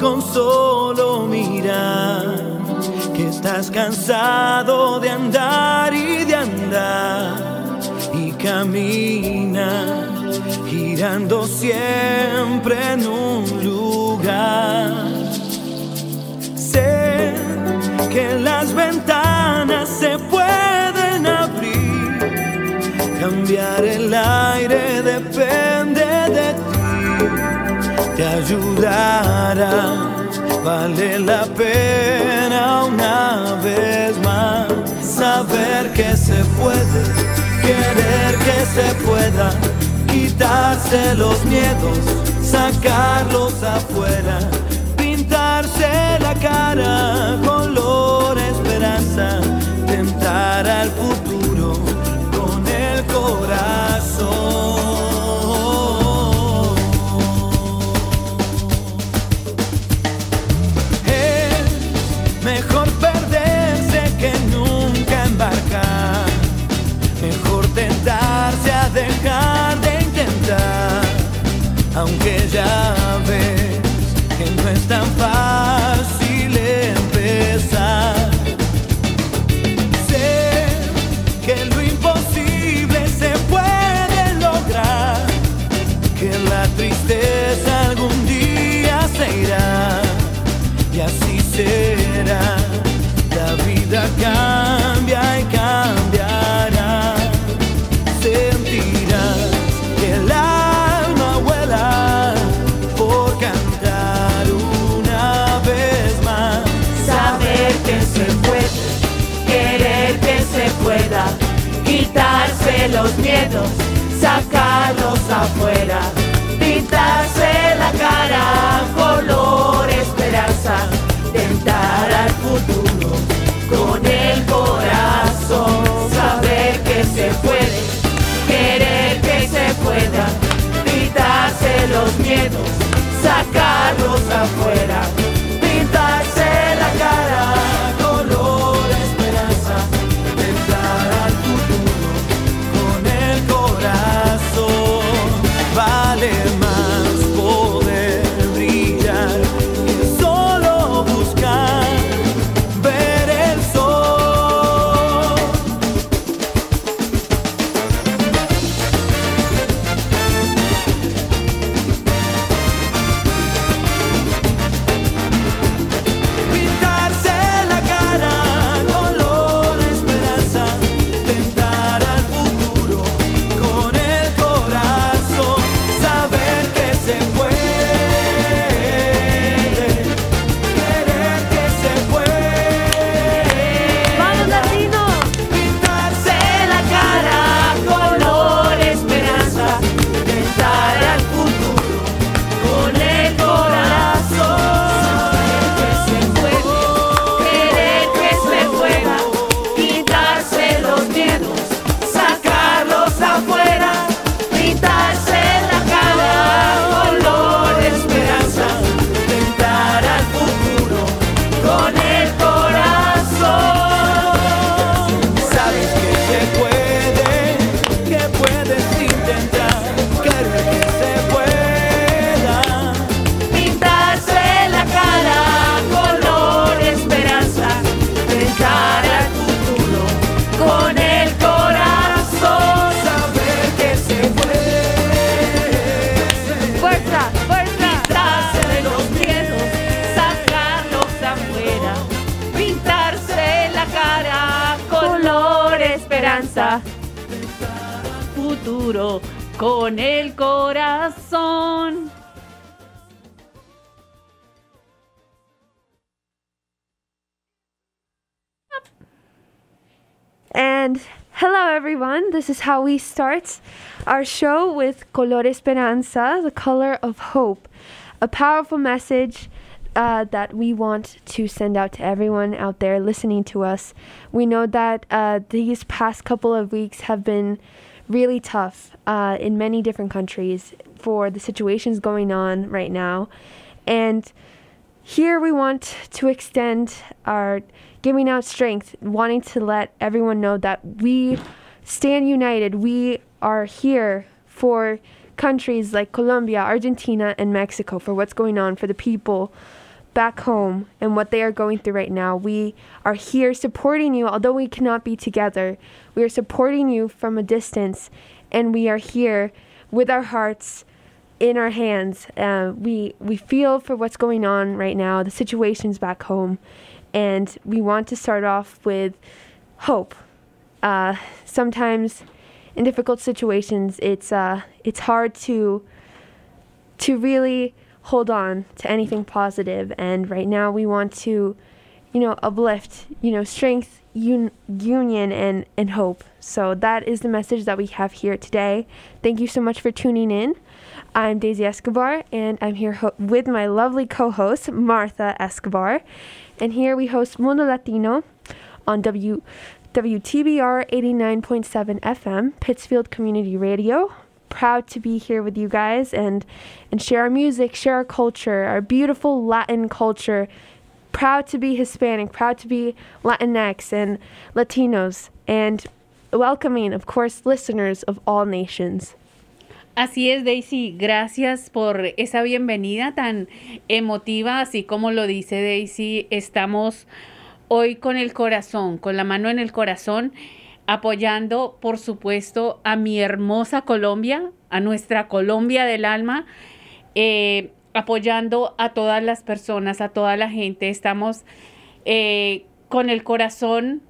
con solo mirar que estás cansado de andar y de andar y camina girando siempre en un lugar. Sé que las ventanas se pueden abrir, cambiar el aire te ayudará. Vale la pena una vez más saber que se puede, querer que se pueda, quitarse los miedos, sacarlos afuera, pintarse la cara, color esperanza, tentar al futuro con el corazón. Aunque ya ves que no es sacarlos afuera, pintarse la cara, color esperanza, tentar al futuro con el corazón. Saber que se puede, querer que se pueda, quitarse los miedos, sacarlos afuera, everyone. This is how we start our show with Color Esperanza, the color of hope. A powerful message uh, that we want to send out to everyone out there listening to us. We know that uh, these past couple of weeks have been really tough uh, in many different countries for the situations going on right now. And here we want to extend our giving out strength, wanting to let everyone know that we stand united. We are here for countries like Colombia, Argentina, and Mexico for what's going on for the people back home and what they are going through right now. We are here supporting you, although we cannot be together. We are supporting you from a distance, and we are here with our hearts in our hands. Uh, we we feel for what's going on right now, the situations back home, and we want to start off with hope. Uh, sometimes, in difficult situations, it's uh, it's hard to to really hold on to anything positive. And right now, we want to, you know, uplift, you know, strength, un- union, and and hope. So that is the message that we have here today. Thank you so much for tuning in. I'm Daisy Escobar, and I'm here ho- with my lovely co-host Martha Escobar, and here we host Mundo Latino on W. WTBR 89.7 FM, Pittsfield Community Radio. Proud to be here with you guys and and share our music, share our culture, our beautiful Latin culture. Proud to be Hispanic, proud to be Latinx and Latinos, and welcoming, of course, listeners of all nations. Así es, Daisy. Gracias por esa bienvenida tan emotiva, así como lo dice Daisy. Estamos hoy con el corazón, con la mano en el corazón, apoyando, por supuesto, a mi hermosa Colombia, a nuestra Colombia del alma, eh, apoyando a todas las personas, a toda la gente. Estamos eh, con el corazón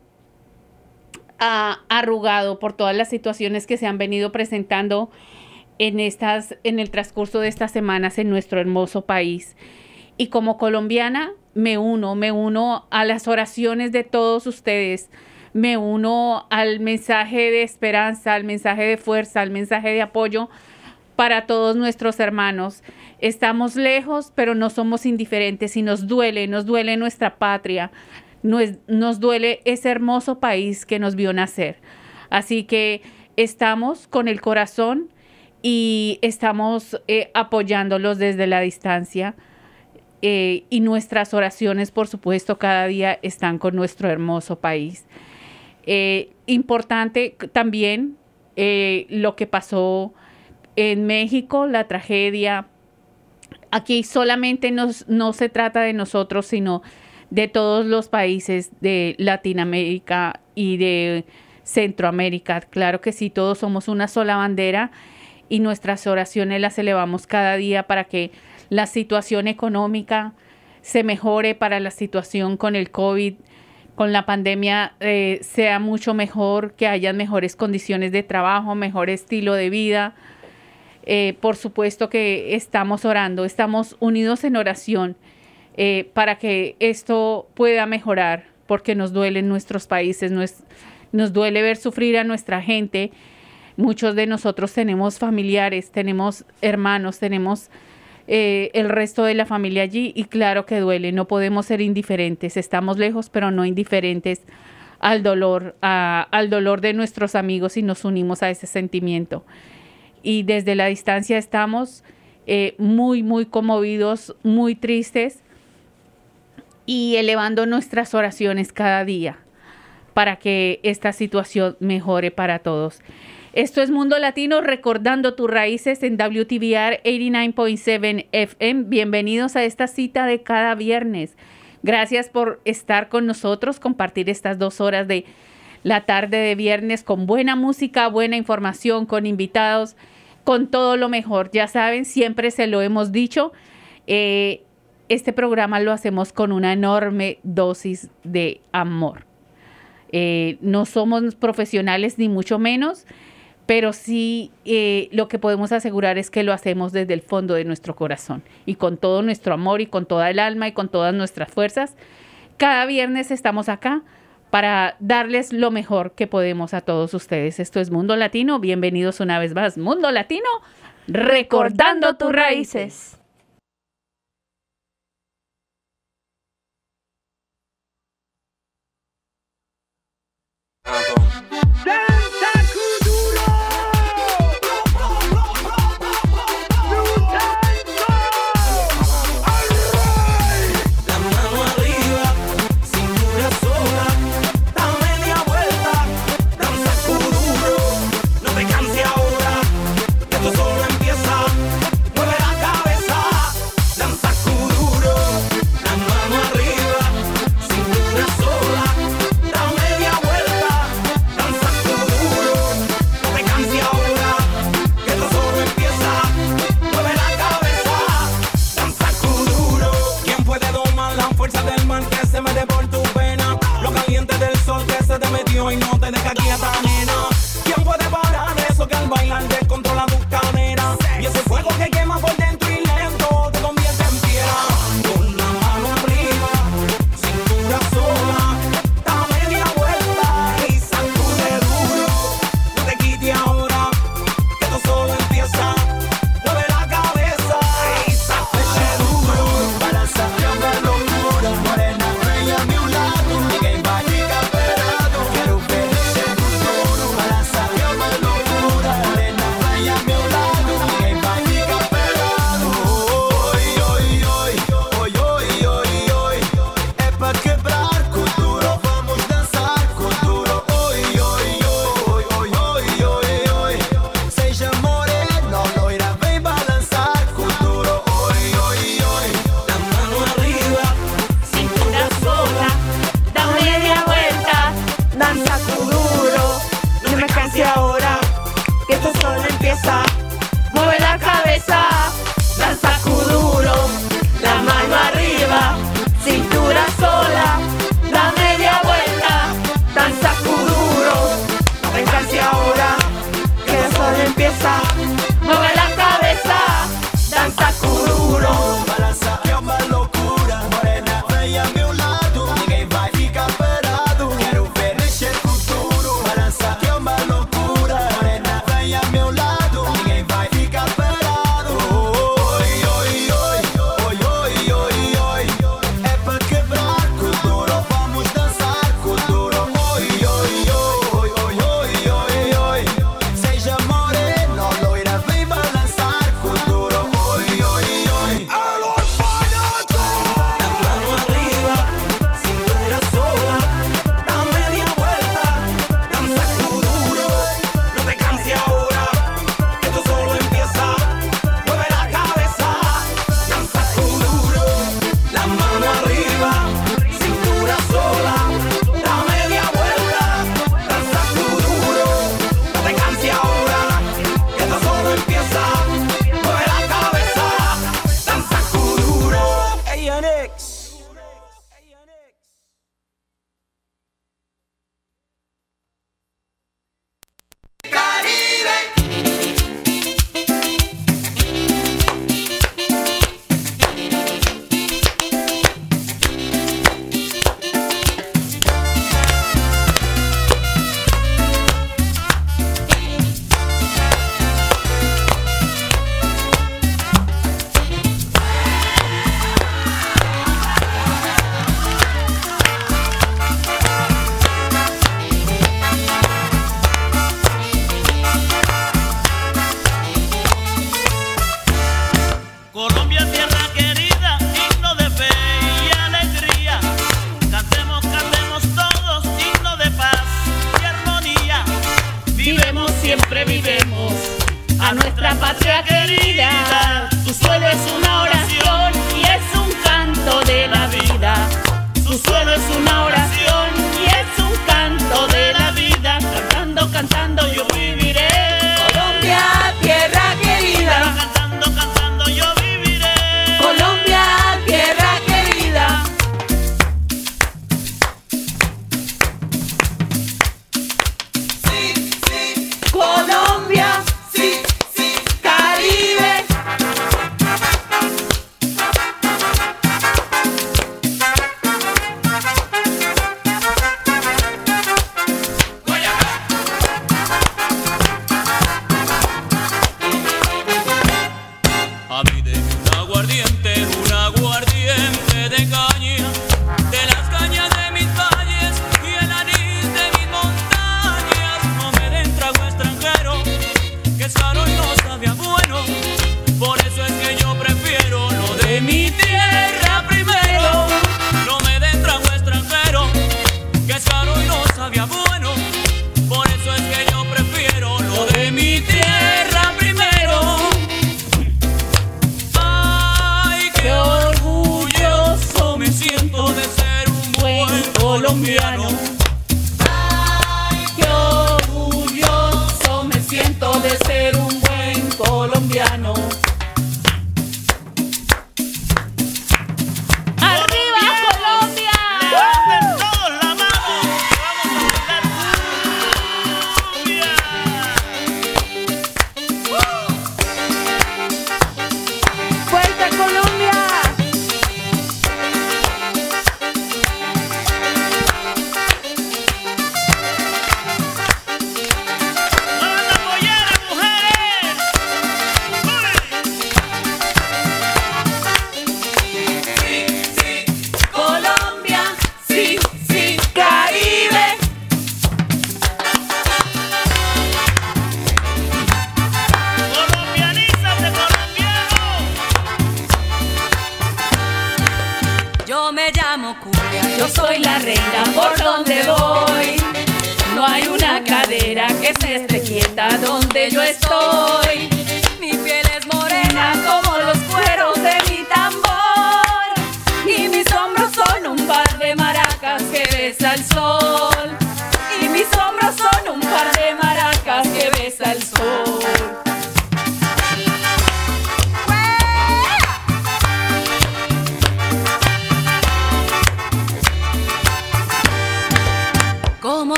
arrugado por todas las situaciones que se han venido presentando en estas en el transcurso de estas semanas en nuestro hermoso país. Y como colombiana me uno, me uno a las oraciones de todos ustedes. Me uno al mensaje de esperanza, al mensaje de fuerza, al mensaje de apoyo para todos nuestros hermanos. Estamos lejos, pero no somos indiferentes y nos duele, nos duele nuestra patria, nos, nos duele ese hermoso país que nos vio nacer. Así que estamos con el corazón y estamos eh, apoyándolos desde la distancia. Eh, y nuestras oraciones, por supuesto, cada día están con nuestro hermoso país. Eh, importante también eh, lo que pasó en México, la tragedia. Aquí solamente no se trata de nosotros, sino de todos los países de Latinoamérica y de Centroamérica. Claro que sí, todos somos una sola bandera y nuestras oraciones las elevamos cada día para que la situación económica se mejore, para la situación con el COVID, con la pandemia eh, sea mucho mejor, que haya mejores condiciones de trabajo, mejor estilo de vida. Eh, por supuesto que estamos orando, estamos unidos en oración eh, para que esto pueda mejorar, porque nos duele en nuestros países, nos, nos duele ver sufrir a nuestra gente. Muchos de nosotros tenemos familiares, tenemos hermanos, tenemos eh, el resto de la familia allí y claro que duele, no podemos ser indiferentes, estamos lejos pero no indiferentes al dolor, a- al dolor de nuestros amigos y nos unimos a ese sentimiento. Y desde la distancia estamos eh, muy, muy conmovidos, muy tristes y elevando nuestras oraciones cada día para que esta situación mejore para todos. Esto es Mundo Latino, recordando tus raíces en WTVR 89.7 FM. Bienvenidos a esta cita de cada viernes. Gracias por estar con nosotros, compartir estas dos horas de la tarde de viernes con buena música, buena información, con invitados, con todo lo mejor. Ya saben, siempre se lo hemos dicho. eh, este programa lo hacemos con una enorme dosis de amor. Eh, no somos profesionales ni mucho menos, pero sí eh, lo que podemos asegurar es que lo hacemos desde el fondo de nuestro corazón y con todo nuestro amor y con toda el alma y con todas nuestras fuerzas. Cada viernes estamos acá para darles lo mejor que podemos a todos ustedes. Esto es Mundo Latino. Bienvenidos una vez más. Mundo Latino, recordando tus raíces. Danza y no tenés que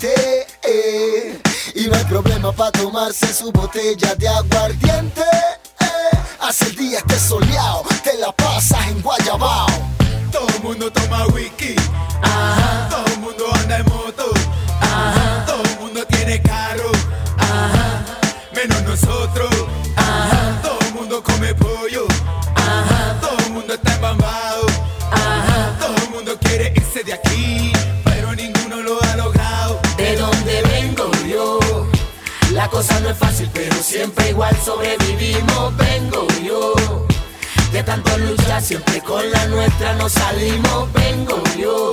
eh, y no hay problema para tomarse su botella de aguardiente eh. Hace el día esté soleado, te la pasas en Guayabao Todo el mundo toma whisky. Todo el mundo anda en moto. No es fácil, pero siempre igual sobrevivimos. Vengo yo. De tanto luchar, siempre con la nuestra nos salimos. Vengo yo.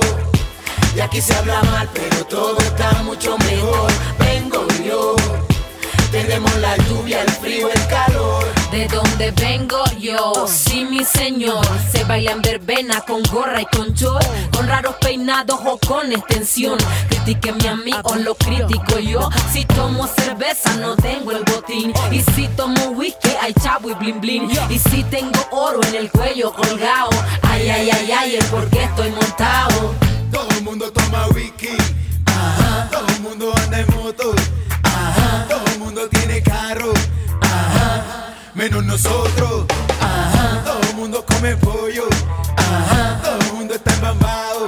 Y aquí se habla mal, pero todo está mucho mejor. Vengo yo. Tenemos la lluvia, el frío, el calor. De donde vengo yo, sí mi señor Se baila en verbena con gorra y con short Con raros peinados o con extensión. Critíqueme a mí o lo critico yo. Si tomo cerveza no tengo el botín. Y si tomo whisky hay chavo y blin blin Y si tengo oro en el cuello colgado Ay, ay, ay, ay, el por qué estoy montado Todo el mundo toma whisky. Todo el mundo anda en moto. Menos nosotros. Todo el mundo come pollo. Todo el mundo está embambado.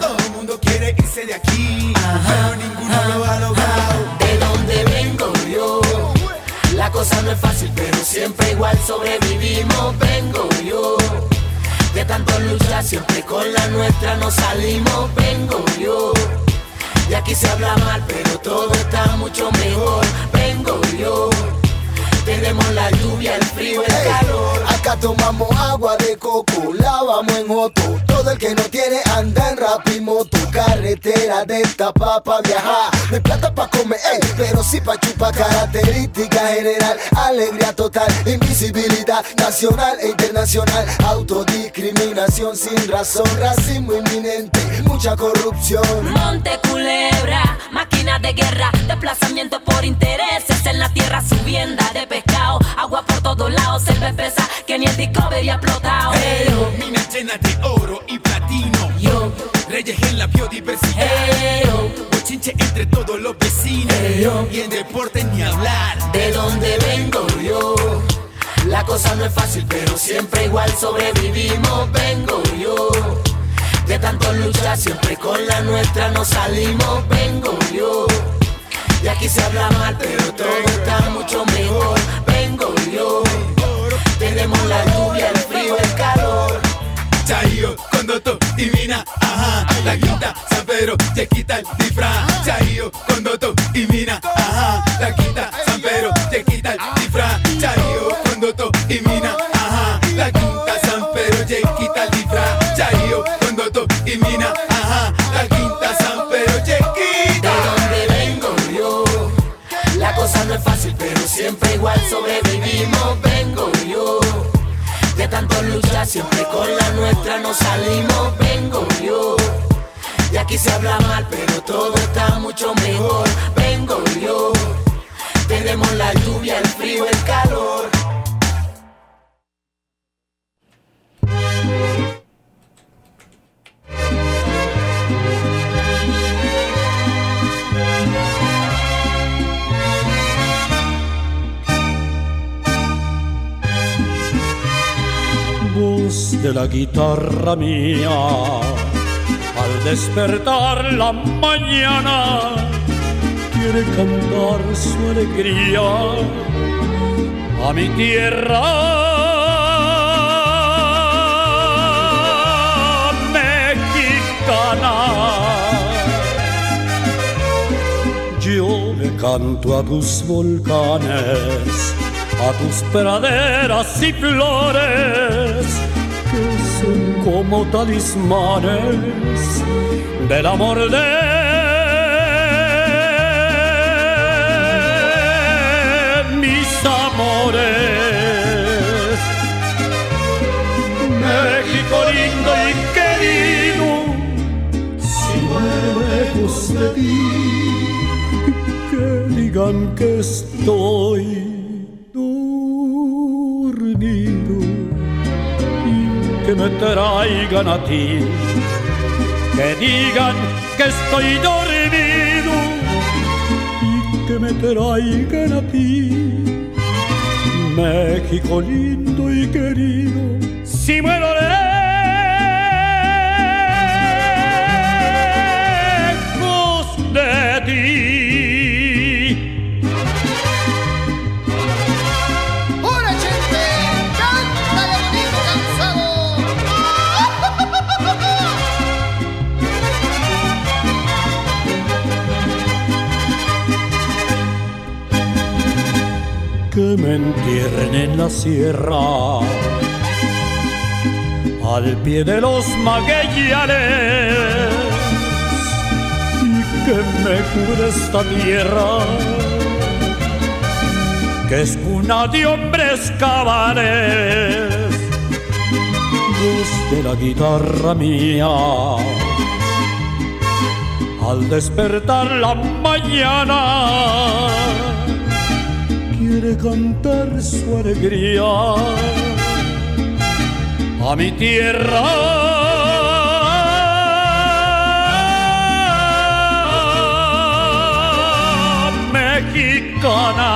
Todo el mundo quiere irse de aquí. Pero ninguno lo ha logrado. de donde vengo yo. La cosa no es fácil, pero siempre igual sobrevivimos. Vengo yo. De tanto luchar, siempre con la nuestra nos salimos. Vengo yo. Y aquí se habla mal, pero todo está mucho mejor. Vengo yo. Tenemos la lluvia, el frío, el calor. Acá tomamos agua de coco, lavamos en moto. Todo el que no tiene anda en rapimoto. Carretera de esta pa' viajar. No hay plata pa' comer, ey, pero sí pa' chupar. Característica general, alegría total. Invisibilidad nacional e internacional. Autodiscriminación sin razón, racismo inminente. Mucha corrupción. Monte Culebra, máquina de guerra, desplazamiento por intereses en la tierra, subienda de pescado, agua por todos lados, espesa que ni el Discovery ha explotado. Hey, minas llenas de oro y platino. yo, Reyes en la biodiversidad. hey, yo, Bochinche entre todos los vecinos. Hey, yo. Y en deporte ni hablar. de donde vengo yo. La cosa no es fácil, pero siempre igual sobrevivimos. Vengo yo. De tanto luchar, siempre con la nuestra nos salimos. Vengo yo. Y aquí se habla mal, pero todo está mucho mejor. La lluvia, el frío, el calor. Chayo, Condoto y Mina, ajá. La quinta, San Pedro te quita el disfraz. Chayo con Doto y Mina, ajá. La quinta San Pedro te quita el disfraz. Chayo con Doto y Mina, ajá. La quinta San Pedro te quita el disfraz. Chayo con Doto y Mina, ajá. La quinta San Pedro te quita. De donde vengo yo, la cosa no es fácil, pero siempre igual sobrevivimos. Siempre con la nuestra nos salimos. Vengo yo, y aquí se habla mal, pero todo está mucho mejor. Vengo yo, tenemos la lluvia, el frío, el calor. De la guitarra mía. Al despertar la mañana, quiere cantar su alegría a mi tierra. Yo le canto a tus volcanes, a tus praderas y flores, como talismanes del amor de mis amores. México lindo y querido, si muero lejos de ti, que digan que estoy me traigan a ti, que digan que estoy dormido y que me traigan a ti. México lindo y querido, si muero me entierren en la sierra, al pie de los maguellanes, y que me cubra esta tierra, que es cuna de hombres cabales, voz de la guitarra mía. Al despertar la mañana, quiere cantar su alegría a mi tierra mexicana.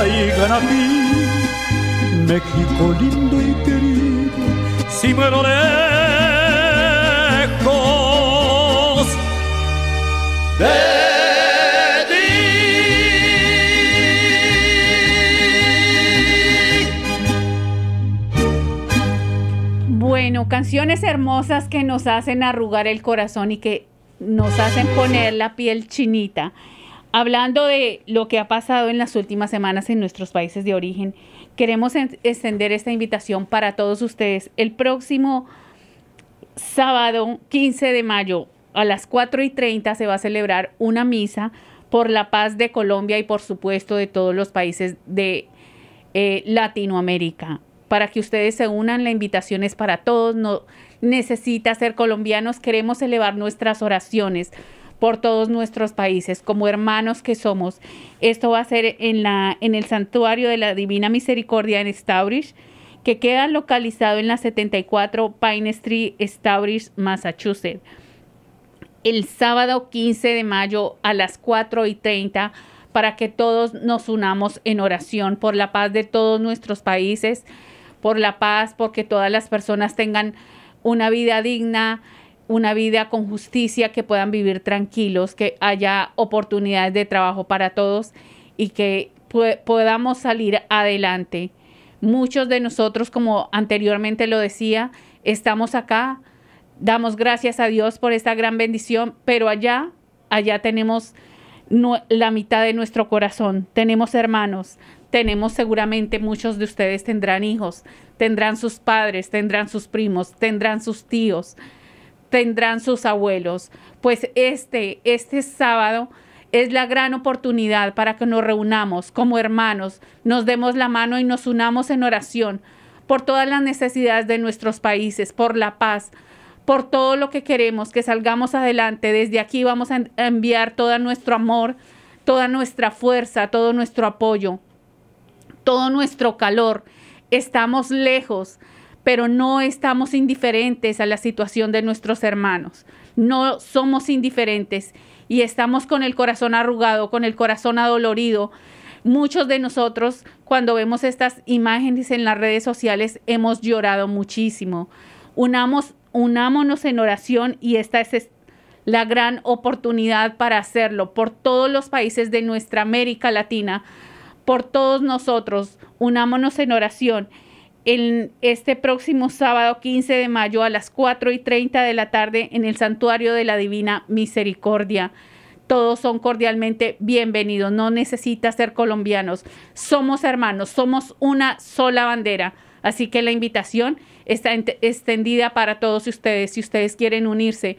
Traigan a ti, México lindo y querido, si muero lejos de ti. Bueno, canciones hermosas que nos hacen arrugar el corazón y que nos hacen poner la piel chinita. Hablando de lo que ha pasado en las últimas semanas en nuestros países de origen, queremos en- extender esta invitación para todos ustedes. El próximo sábado 15 de mayo a las 4 y 30 se va a celebrar una misa por la paz de Colombia y por supuesto de todos los países de eh, Latinoamérica. Para que ustedes se unan, la invitación es para todos. No necesita ser colombianos. Queremos elevar nuestras oraciones por todos nuestros países, como hermanos que somos. Esto va a ser en, la, en el Santuario de la Divina Misericordia en Stourbridge, que queda localizado en la 74 Pine Street, Stourbridge, Massachusetts. el sábado 15 de mayo a las 4 y 30 para que todos nos unamos en oración por la paz de todos nuestros países, por la paz, porque todas las personas tengan una vida digna, una vida con justicia, que puedan vivir tranquilos, que haya oportunidades de trabajo para todos y que podamos salir adelante. Muchos de nosotros, como anteriormente lo decía, estamos acá, damos gracias a Dios por esta gran bendición, pero allá, allá tenemos la mitad de nuestro corazón, tenemos hermanos, tenemos seguramente muchos de ustedes tendrán hijos, tendrán sus padres, tendrán sus primos, tendrán sus tíos, tendrán sus abuelos. Pues este, este sábado es la gran oportunidad para que nos reunamos como hermanos, nos demos la mano y nos unamos en oración por todas las necesidades de nuestros países, por la paz, por todo lo que queremos, que salgamos adelante. Desde aquí vamos a enviar todo nuestro amor, toda nuestra fuerza, todo nuestro apoyo, todo nuestro calor. Estamos lejos, pero no estamos indiferentes a la situación de nuestros hermanos. No somos indiferentes y estamos con el corazón arrugado, con el corazón adolorido. Muchos de nosotros, cuando vemos estas imágenes en las redes sociales, hemos llorado muchísimo. Unamos, unámonos en oración y esta es la gran oportunidad para hacerlo por todos los países de nuestra América Latina, por todos nosotros. Unámonos en oración en este próximo sábado 15 de mayo a las 4 y 30 de la tarde en el Santuario de la Divina Misericordia. Todos son cordialmente bienvenidos, no necesita ser colombianos. Somos hermanos, somos una sola bandera. Así que la invitación está extendida para todos ustedes. Si ustedes quieren unirse,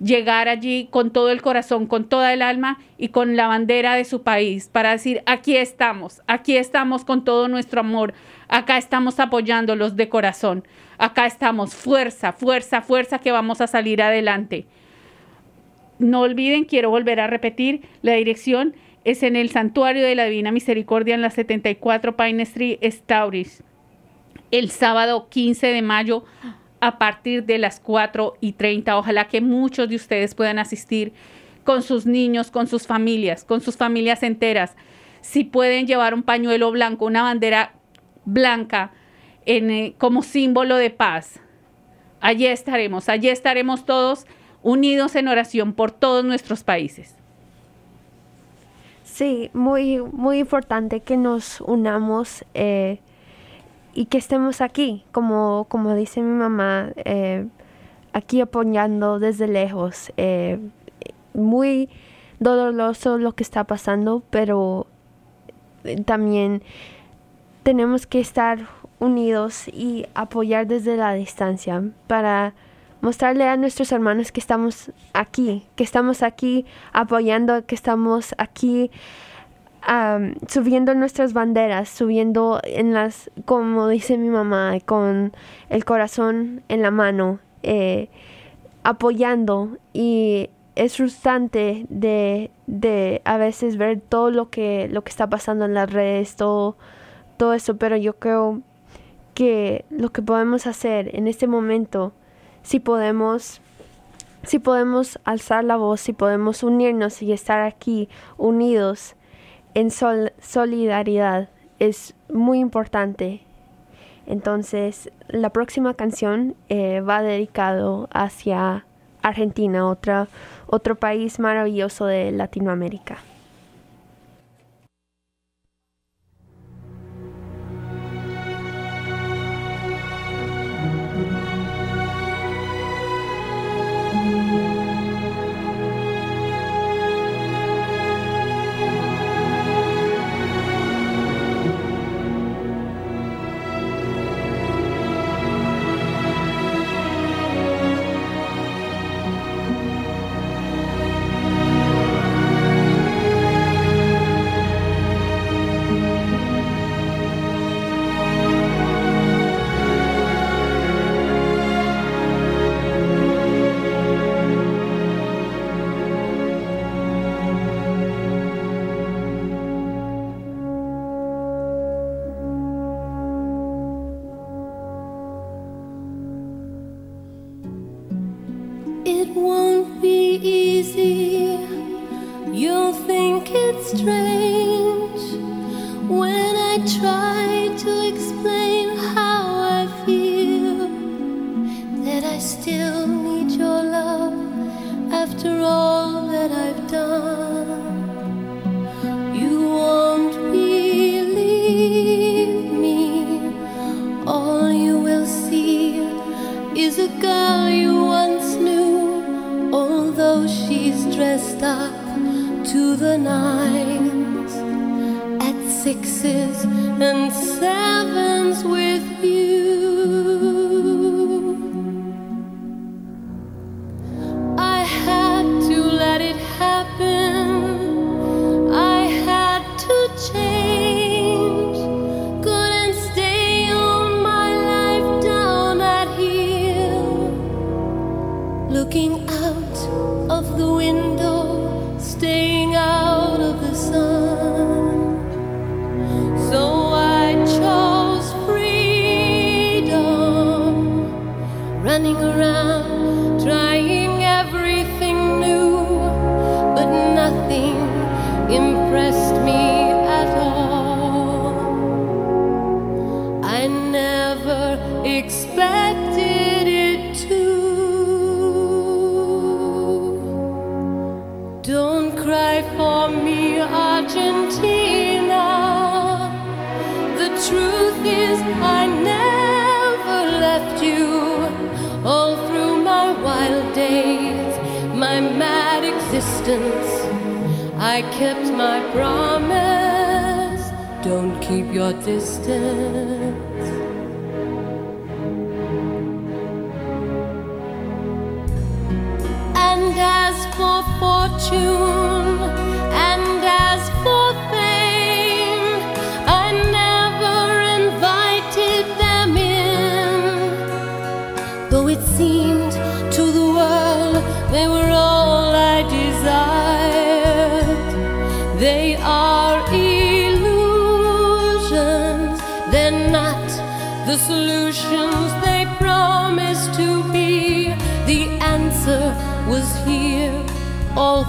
llegar allí con todo el corazón, con toda el alma y con la bandera de su país para decir, aquí estamos, aquí estamos con todo nuestro amor, acá estamos apoyándolos de corazón, acá estamos, fuerza, fuerza, fuerza que vamos a salir adelante. No olviden, quiero volver a repetir, la dirección es en el Santuario de la Divina Misericordia en la 74 Pine Street, Stauris, el sábado 15 de mayo a partir de las 4 y 30. Ojalá que muchos de ustedes puedan asistir con sus niños, con sus familias, con sus familias enteras. Si pueden llevar un pañuelo blanco, una bandera blanca eh, como símbolo de paz. Allí estaremos, allí estaremos todos unidos en oración por todos nuestros países. Sí, muy, muy importante que nos unamos eh, y que estemos aquí, como, como dice mi mamá, eh, aquí apoyando desde lejos. Muy doloroso lo que está pasando, pero también tenemos que estar unidos y apoyar desde la distancia para mostrarle a nuestros hermanos que estamos aquí, que estamos aquí apoyando, que estamos aquí subiendo nuestras banderas, subiendo en las, como dice mi mamá, con el corazón en la mano, eh, apoyando. Y es frustrante de, de, a veces ver todo lo que, lo que está pasando en las redes, todo, todo eso, pero yo creo que lo que podemos hacer en este momento, si podemos, si podemos alzar la voz, si podemos unirnos y estar aquí unidos, en solidaridad es muy importante. Entonces, la próxima canción eh, va dedicado hacia Argentina, otra, otro país maravilloso de Latinoamérica.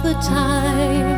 The time.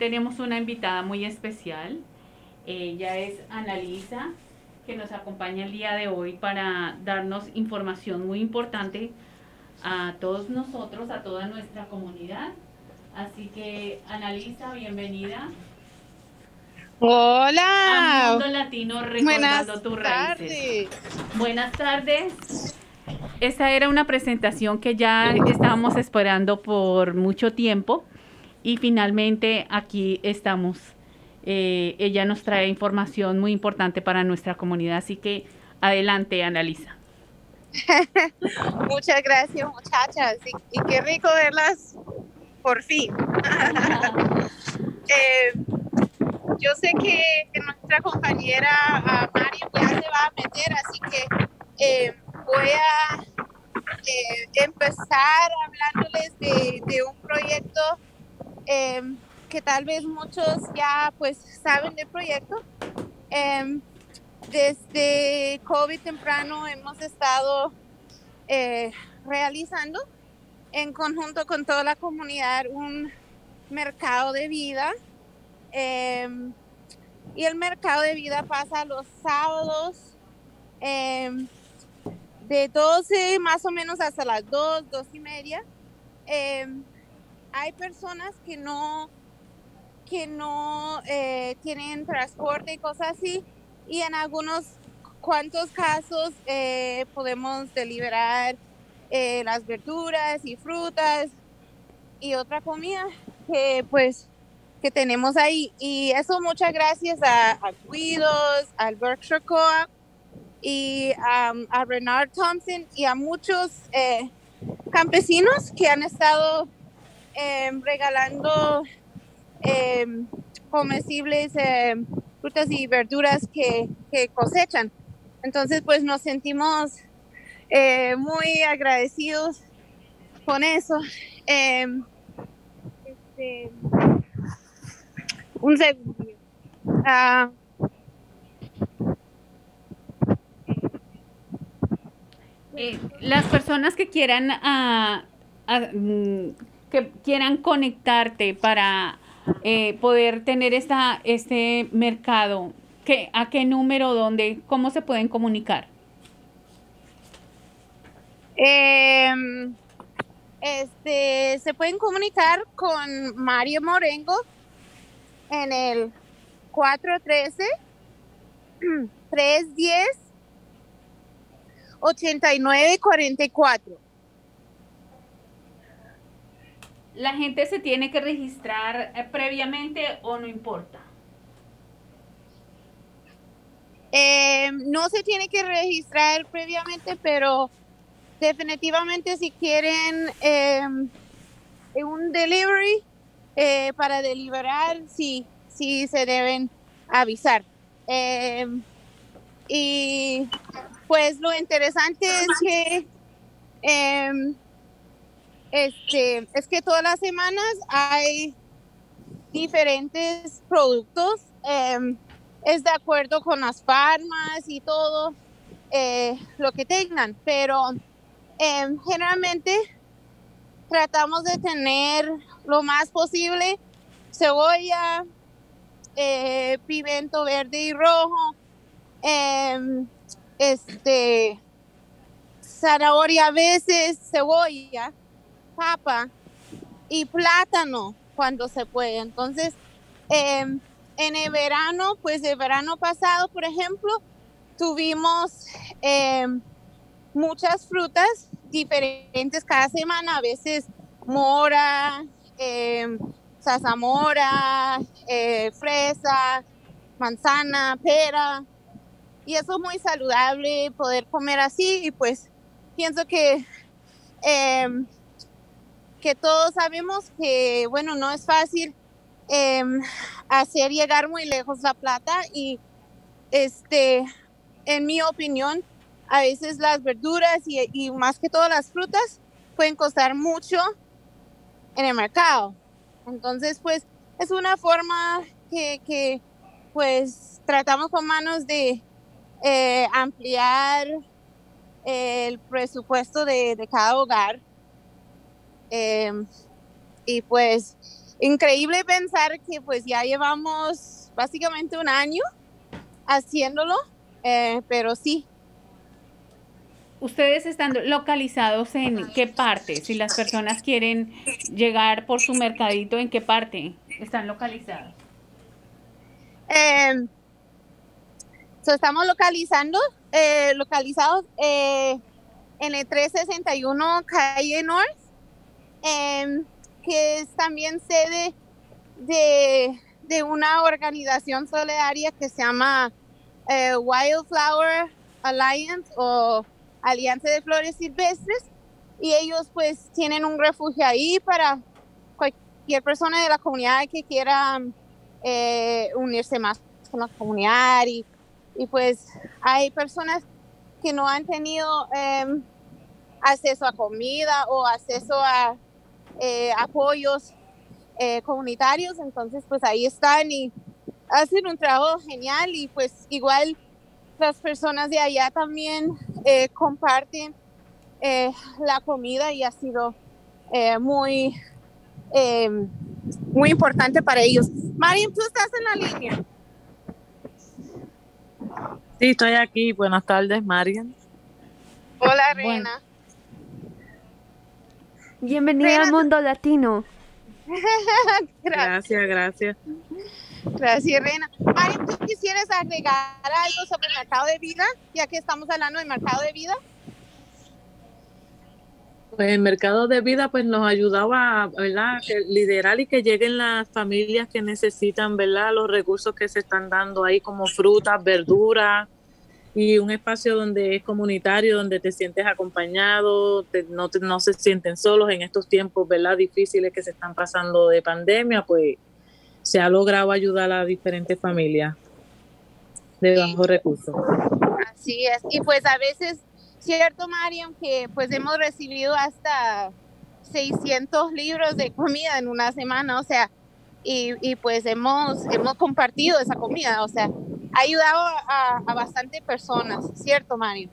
Tenemos una invitada muy especial. Ella es Analisa, que nos acompaña el día de hoy para darnos información muy importante a todos nosotros, a toda nuestra comunidad, Así que, Analisa, bienvenida. Hola. Al mundo latino recordando tus raíces. Buenas tardes. Esta era una presentación que ya estábamos esperando por mucho tiempo y finalmente aquí estamos. Eh, ella nos trae información muy importante para nuestra comunidad, así que adelante, Analisa. Muchas gracias, muchachas. Y, qué rico verlas por fin. Eh, yo sé que, nuestra compañera ah, Mari ya se va a meter, así que eh, voy a eh, empezar hablándoles de un proyecto eh, que tal vez muchos ya pues saben del proyecto. Eh, desde COVID temprano hemos estado eh, realizando en conjunto con toda la comunidad un mercado de vida. eh, y el mercado de vida pasa los sábados eh, de 12 más o menos hasta las 2, 2 y media. Hay personas que no, que no eh, tienen transporte y cosas así. Y en algunos cuantos casos eh, podemos deliberar eh, las verduras y frutas y otra comida que pues que tenemos ahí. Y eso muchas gracias a, a Guidos, al Berkshire Co-op y um, a Renard Thompson y a muchos eh, campesinos que han estado eh, regalando eh, comestibles, eh, frutas y verduras que, cosechan. Entonces, pues nos sentimos eh, muy agradecidos con eso. Este, un segundo. Ah, Eh, las personas que quieran mm, que quieran conectarte para eh, poder tener esta este mercado, ¿qué, ¿a qué número, dónde, cómo se pueden comunicar? Em, este, se pueden comunicar con Mario Morengo en el 413 310 8944. ¿La gente se tiene que registrar eh, previamente o no importa? Eh, no se tiene que registrar previamente, pero definitivamente si quieren eh, un delivery eh, para deliberar, sí, sí se deben avisar. Eh, y pues lo interesante es que em, este, es que todas las semanas hay diferentes productos. em, es de acuerdo con las farmas y todo eh, lo que tengan, pero em, generalmente tratamos de tener lo más posible cebolla, eh, pimiento verde y rojo, em, este, zanahoria a veces, cebolla, papa y plátano cuando se puede. Entonces, em, en el verano, pues el verano pasado, por ejemplo, tuvimos em, muchas frutas diferentes cada semana, a veces mora, em, zarzamora, eh, fresa, manzana, pera. Y eso es muy saludable poder comer así y pues pienso que que todos sabemos que, bueno, no es fácil em, hacer llegar muy lejos la plata y, este, en mi opinión, a veces las verduras y, más que todo las frutas pueden costar mucho en el mercado. Entonces, pues, es una forma que, pues, tratamos con manos de eh, ampliar el presupuesto de cada hogar. Eh, y pues increíble pensar que pues ya llevamos básicamente un año haciéndolo, eh, pero sí. ¿ustedes están localizados en qué parte? Si las personas quieren llegar por su mercadito, ¿en qué parte están localizados? Eh, so estamos localizando, eh, localizados eh, en el 361 Calle North, em, que es también sede de, de una organización solidaria que se llama eh, Wildflower Alliance o Alianza de Flores Silvestres. Y ellos pues tienen un refugio ahí para cualquier persona de la comunidad que quiera eh, unirse más con la comunidad y, y, pues hay personas que no han tenido eh, acceso a comida o acceso a eh, apoyos eh, comunitarios, entonces pues ahí están y hacen un trabajo genial y pues igual las personas de allá también eh, comparten la comida y ha sido muy muy importante para ellos. Mariam, tú estás en la línea. Sí, estoy aquí. Buenas tardes, Marian. Hola, Reina. Bienvenida al mundo latino. gracias. Gracias, gracias. Reina. Mariam, ¿tú quisieras agregar algo sobre el mercado de vida, ya que estamos hablando del mercado de vida? Pues el mercado de vida pues nos ayudaba, ¿verdad? Que liderar y que lleguen las familias que necesitan, ¿verdad? Los recursos que se están dando ahí como frutas, verduras y un espacio donde es comunitario, donde te sientes acompañado, te- no, te- no se sienten solos en estos tiempos, ¿verdad? Difíciles que se están pasando de pandemia, pues se ha logrado ayudar a diferentes familias de bajos recursos. Así es. Y pues a veces, cierto, Mariam, que pues hemos recibido hasta 600 libros de comida en una semana, o sea, y, y pues hemos, hemos compartido esa comida, o sea, ha ayudado a, a bastante personas, ¿cierto, Mariam?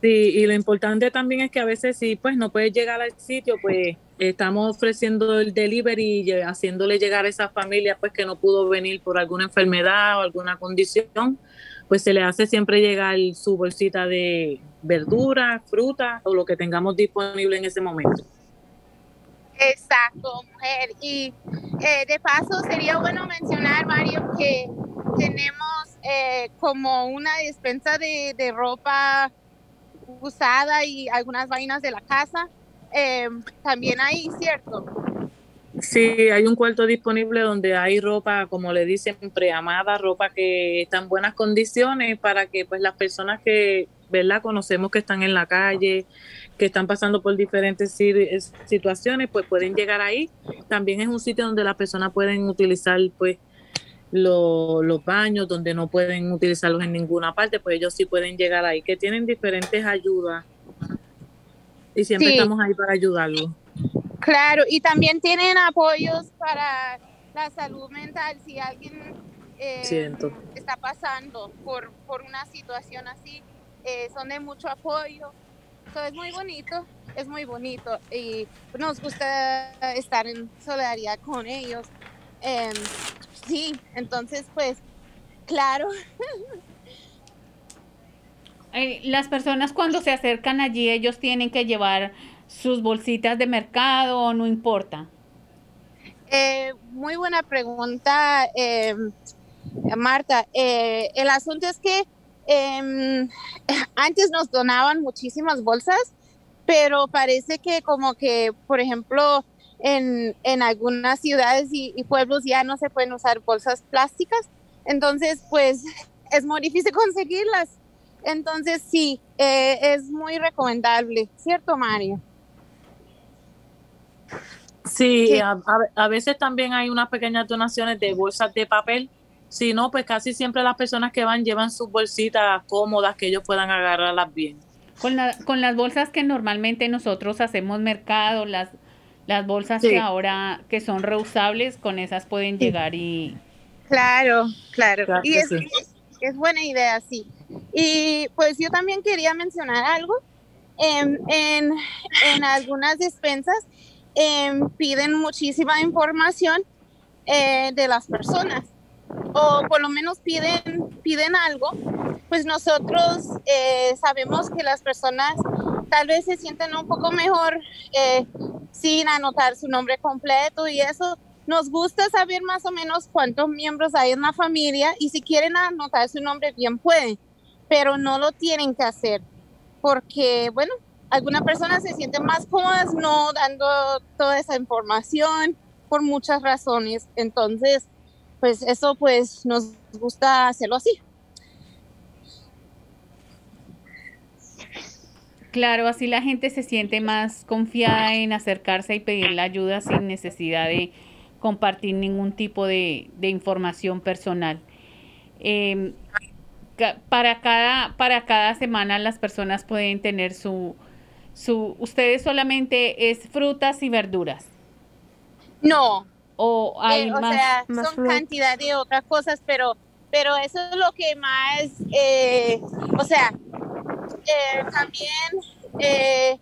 Sí, y lo importante también es que a veces si pues no puedes llegar al sitio, pues estamos ofreciendo el delivery y haciéndole llegar a esa familia pues que no pudo venir por alguna enfermedad o alguna condición, pues se le hace siempre llegar su bolsita de verduras, frutas o lo que tengamos disponible en ese momento. Exacto, mujer. Y eh, de paso sería bueno mencionar, Mario, que tenemos eh, como una despensa de, de ropa usada y algunas vainas de la casa. eh, también ahí, ¿cierto? Sí, hay un cuarto disponible donde hay ropa, como le dicen, preamada, ropa que está en buenas condiciones para que pues las personas que, ¿verdad? Conocemos que están en la calle, que están pasando por diferentes si- es- situaciones, pues pueden llegar ahí. También es un sitio donde las personas pueden utilizar pues lo- los baños, donde no pueden utilizarlos en ninguna parte, pues ellos sí pueden llegar ahí, que tienen diferentes ayudas. Y siempre Sí. estamos ahí para ayudarlos. Claro, y también tienen apoyos para la salud mental si alguien eh, está pasando por, por una situación así, eh, son de mucho apoyo. So, es muy bonito, es muy bonito y nos gusta estar en solidaridad con ellos. Em, sí, entonces pues, claro, Eh, las personas cuando se acercan allí, ellos tienen que llevar sus bolsitas de mercado o no importa. Eh, muy buena pregunta, eh, Marta. Eh, el asunto es que em, antes nos donaban muchísimas bolsas, pero parece que como que, por ejemplo, en, en algunas ciudades y, y pueblos ya no se pueden usar bolsas plásticas, entonces pues es muy difícil conseguirlas. Entonces sí, eh, es muy recomendable, ¿cierto, Mario? Sí, a, a- a veces también hay unas pequeñas donaciones de bolsas de papel. Si no, pues casi siempre las personas que van llevan sus bolsitas cómodas que ellos puedan agarrarlas bien. Con, la- con las bolsas que normalmente nosotros hacemos mercado, las, las bolsas Sí. que ahora que son reusables, con esas pueden llegar y Claro, claro. Claro y que es, sí. es- es buena idea, sí. Y pues yo también quería mencionar algo. En, en, en algunas despensas em, piden muchísima información eh, de las personas. O por lo menos piden, piden algo pues nosotros eh, sabemos que las personas tal vez se sienten un poco mejor eh, sin anotar su nombre completo y eso. Nos gusta saber más o menos cuántos miembros hay en la familia y si quieren anotar su nombre bien pueden, pero no lo tienen que hacer porque, bueno, algunas personas se sienten más cómodas no dando toda esa información por muchas razones. Entonces, pues eso pues nos gusta hacerlo así. Claro, así la gente se siente más confiada en acercarse y pedir la ayuda sin necesidad de compartir ningún tipo de, de información personal. Em, para, cada, para cada semana las personas pueden tener su, su... Ustedes solamente es frutas y verduras. No. O hay Eh, o más... sea, más son cantidad de otras cosas, pero, pero eso es lo que más, eh, o sea, eh, también eh,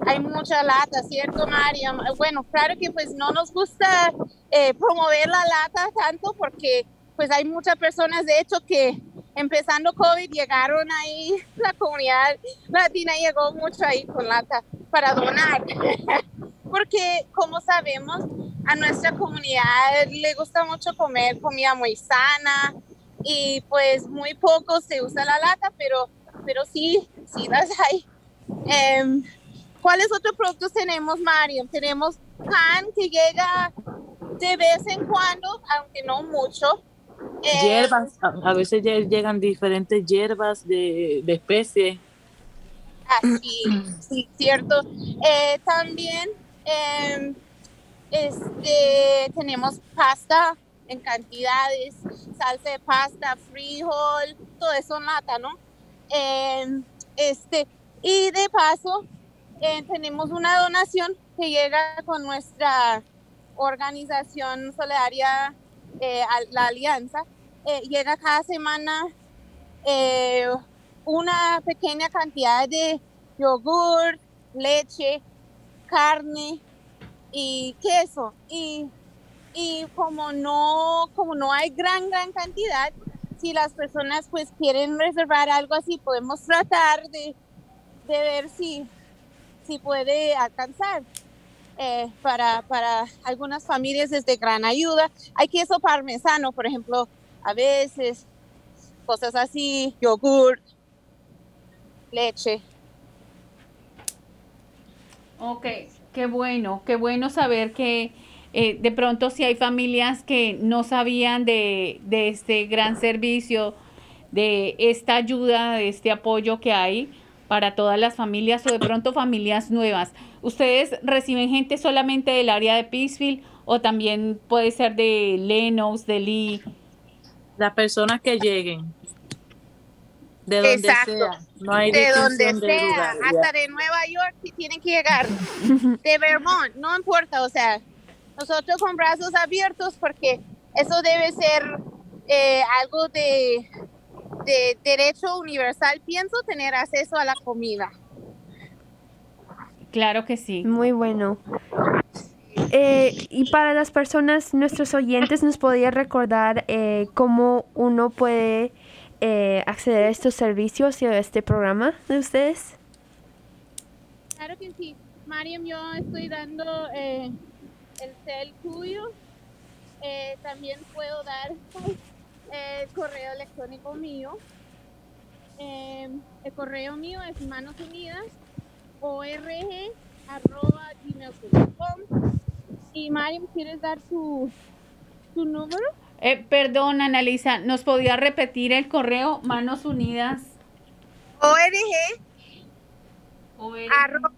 hay mucha lata, ¿cierto, Mario? Bueno, claro que pues no nos gusta eh, promover la lata tanto porque pues hay muchas personas, de hecho, que empezando COVID llegaron ahí, la comunidad latina llegó mucho ahí con lata para donar. porque como sabemos, a nuestra comunidad le gusta mucho comer comida muy sana y pues muy poco se usa la lata, pero, pero sí, sí las hay. Em, ¿Cuáles otros productos tenemos, Mario? Tenemos pan que llega de vez en cuando, aunque no mucho. Eh, Hierbas, a, a veces lle- llegan diferentes hierbas de, de especies. Así, sí, cierto. Eh, también em, este, tenemos pasta en cantidades, salsa de pasta, frijol, todo eso en lata, ¿no? Este, y de paso, eh, tenemos una donación que llega con nuestra organización solidaria, eh, la Alianza. Eh, llega cada semana eh, una pequeña cantidad de yogur, leche, carne y queso. Y, y como no, como no hay gran, gran cantidad, si las personas pues quieren reservar algo así, podemos tratar de, de ver si, si puede alcanzar. Eh, para, para algunas familias es de gran ayuda. Hay queso parmesano, por ejemplo, a veces, cosas así, yogur, leche. Ok, qué bueno, qué bueno saber que eh, de pronto si hay familias que no sabían de, de este gran servicio, de esta ayuda, de este apoyo que hay para todas las familias o de pronto familias nuevas. ¿Ustedes reciben gente solamente del área de Peaceville o también puede ser de Lenox, de Lee? Las personas que lleguen. De donde Exacto. sea. No hay de donde de sea, lugar, hasta de Nueva York si tienen que llegar, de Vermont, no importa, o sea, nosotros con brazos abiertos porque eso debe ser eh, algo de, de derecho universal, pienso tener acceso a la comida. Claro que sí. Muy bueno. Eh, y para las personas, nuestros oyentes, ¿nos podría recordar eh, cómo uno puede eh, acceder a estos servicios y a este programa de ustedes? Claro que sí, Mariam, yo estoy dando eh, el cel tuyo, Eh, también puedo dar eh, el correo electrónico mío. Eh, el correo mío es manos unidas org arroba gmail.com y Mariam, ¿quieres dar tu, tu número? Eh, perdón, Analisa, ¿nos podía repetir el correo Manos Unidas? org ORG. arroba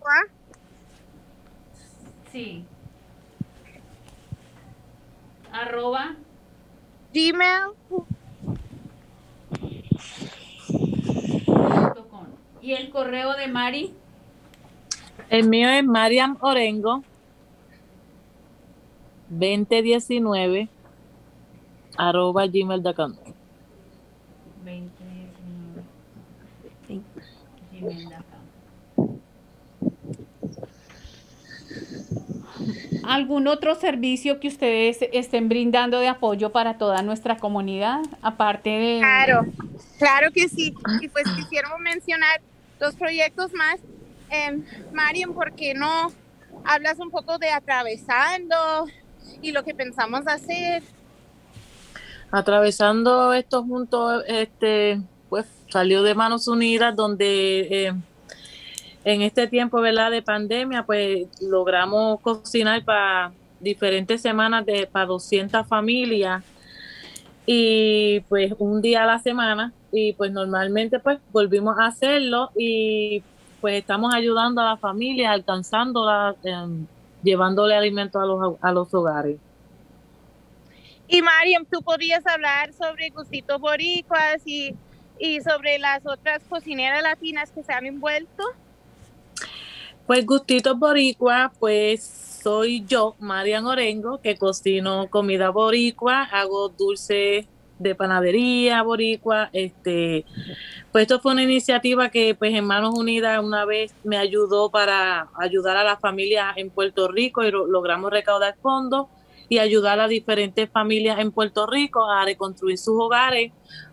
Sí. Arroba. gmail punto com. ¿Y el correo de Mari? El mío es Mariam Orengo 2019 arroba gmail.com. 2019. Sí. gmail.com. ¿Algún otro servicio que ustedes estén brindando de apoyo para toda nuestra comunidad? Aparte de... Claro. Claro que sí. Y pues quisiéramos mencionar dos proyectos más. Eh, Mariam, ¿por qué no hablas un poco de atravesando y lo que pensamos hacer? Atravesando esto juntos, este, pues salió de Manos Unidas, donde eh, en este tiempo, ¿verdad? De pandemia, pues logramos cocinar para diferentes semanas de para 200 familias y pues un día a la semana y pues normalmente pues volvimos a hacerlo y pues estamos ayudando a la familia, alcanzándola, em, llevándole alimentos a los, a los hogares. Y Mariam, tú podrías hablar sobre Gustitos Boricuas y, y sobre las otras cocineras latinas que se han envuelto. Pues Gustitos Boricua, pues soy yo, Marian Orengo, que cocino comida boricua, hago dulce de panadería boricua, este, pues esto fue una iniciativa que pues en Manos Unidas una vez me ayudó para ayudar a las familias en Puerto Rico y lo- logramos recaudar fondos y ayudar a diferentes familias en Puerto Rico a reconstruir sus hogares.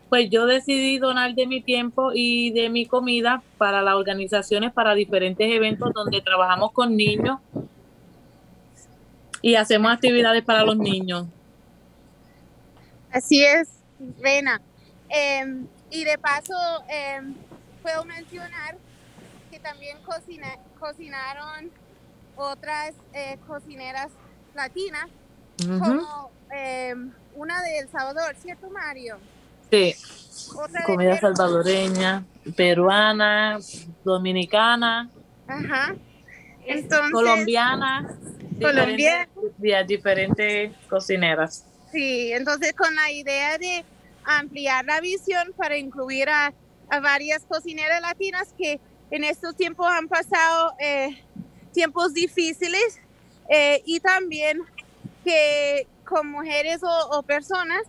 Pues yo decidí donar de mi tiempo y de mi comida para las organizaciones, para diferentes eventos donde trabajamos con niños y hacemos actividades para los niños. Así es, Rena. Em, y de paso, em, puedo mencionar que también cocina- cocinaron otras eh, cocineras latinas, Ujú. como em, una de El Salvador, ¿cierto, Mario? Sí, comida salvadoreña, peruana, dominicana, Ajá. Entonces, colombiana, Colombia- diferentes, di- diferentes cocineras. Sí, entonces con la idea de ampliar la visión para incluir a, a varias cocineras latinas que en estos tiempos han pasado eh, tiempos difíciles eh, y también que con mujeres o, o personas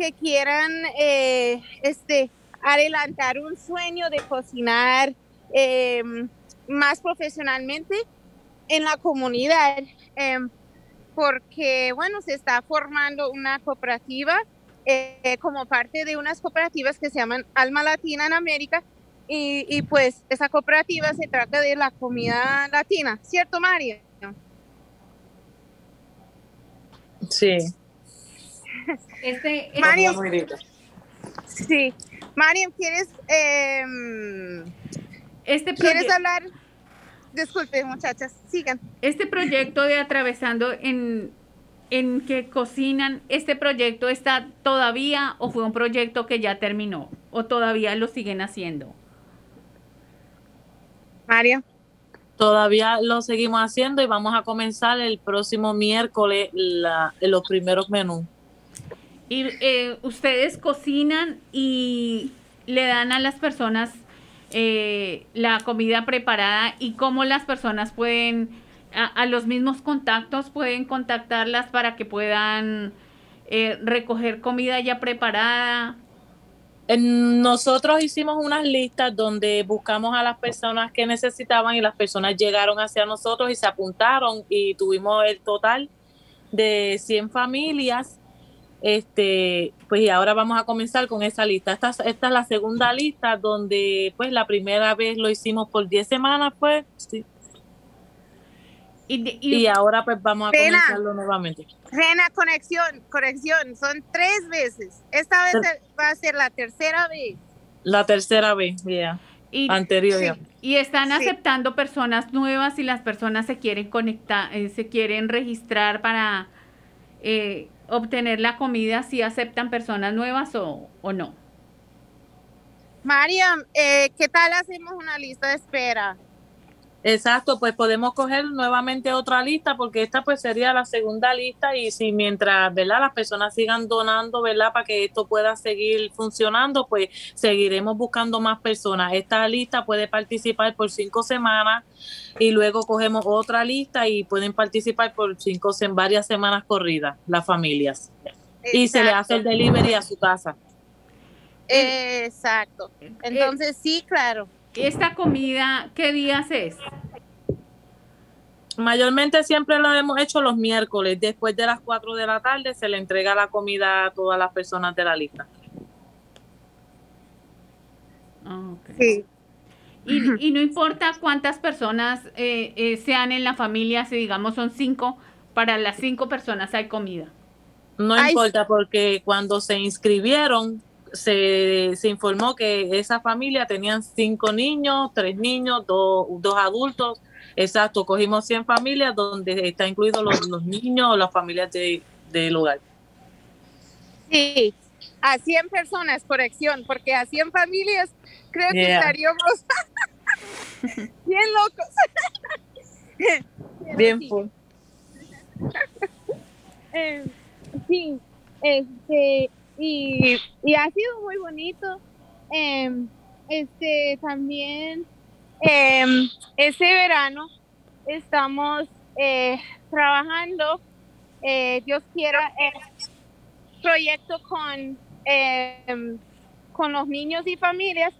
que quieran eh, este, adelantar un sueño de cocinar eh, más profesionalmente en la comunidad. em, porque, bueno, se está formando una cooperativa eh, como parte de unas cooperativas que se llaman Alma Latina en América. Y, y, pues esa cooperativa se trata de la comida latina, ¿cierto, María? Sí. Este, Mario, sí. Mariam, ¿quieres, em, este ¿quieres hablar? Disculpe, muchachas, sigan. Este proyecto de Atravesando en, en que cocinan, ¿este proyecto está todavía o fue un proyecto que ya terminó? ¿O todavía lo siguen haciendo? Mario. Todavía lo seguimos haciendo y vamos a comenzar el próximo miércoles la- los primeros menús. Y eh, ustedes cocinan y le dan a las personas eh, la comida preparada y cómo las personas pueden, a, los mismos contactos, pueden contactarlas para que puedan eh, recoger comida ya preparada. Nosotros hicimos unas listas donde buscamos a las personas que necesitaban y las personas llegaron hacia nosotros y se apuntaron y tuvimos el total de 100 familias. Este, pues y ahora vamos a comenzar con esa lista. Esta, esta es la segunda lista donde pues la primera vez lo hicimos por 10 semanas, pues, sí. Y, y, ahora pues vamos a Pena. comenzarlo nuevamente. Rena, conexión, corrección, son tres veces. Esta vez Ter- va a ser la tercera vez. La tercera vez, ya. Y- Anterior ya. Y están Sí. aceptando personas nuevas y las personas se quieren conectar, eh, se quieren registrar para eh, obtener la comida, si aceptan personas nuevas o, o no. Mariam, eh, ¿qué tal hacemos una lista de espera? Exacto, pues podemos coger nuevamente otra lista porque esta pues sería la segunda lista y si mientras, ¿verdad? Las personas sigan donando, ¿verdad? Para que esto pueda seguir funcionando, pues seguiremos buscando más personas. Esta lista puede participar por cinco semanas y luego cogemos otra lista y pueden participar por cinco, varias semanas corridas las familias. Y se le hace el delivery a su casa. Exacto. Entonces, sí, claro. ¿Esta comida qué días es? Mayormente siempre lo hemos hecho los miércoles. Después de las 4 de la tarde se le entrega la comida a todas las personas de la lista. Sí. Y, y no importa cuántas personas eh, eh, sean en la familia, si digamos son cinco, para las cinco personas hay comida. No Ay, importa porque cuando se inscribieron se, se informó que esa familia tenían cinco niños, tres niños, dos, dos adultos. Exacto, cogimos 100 familias donde está incluidos los, los niños o las familias de, del hogar. Sí, a 100 personas, corrección, porque a 100 familias creo que estaríamos bien locos. Bien sí. full. Eh, sí, este, y, y ha sido muy bonito. Em, este, también, em, este verano estamos eh, trabajando, eh, Dios quiera, un proyecto con, em, con los niños y familias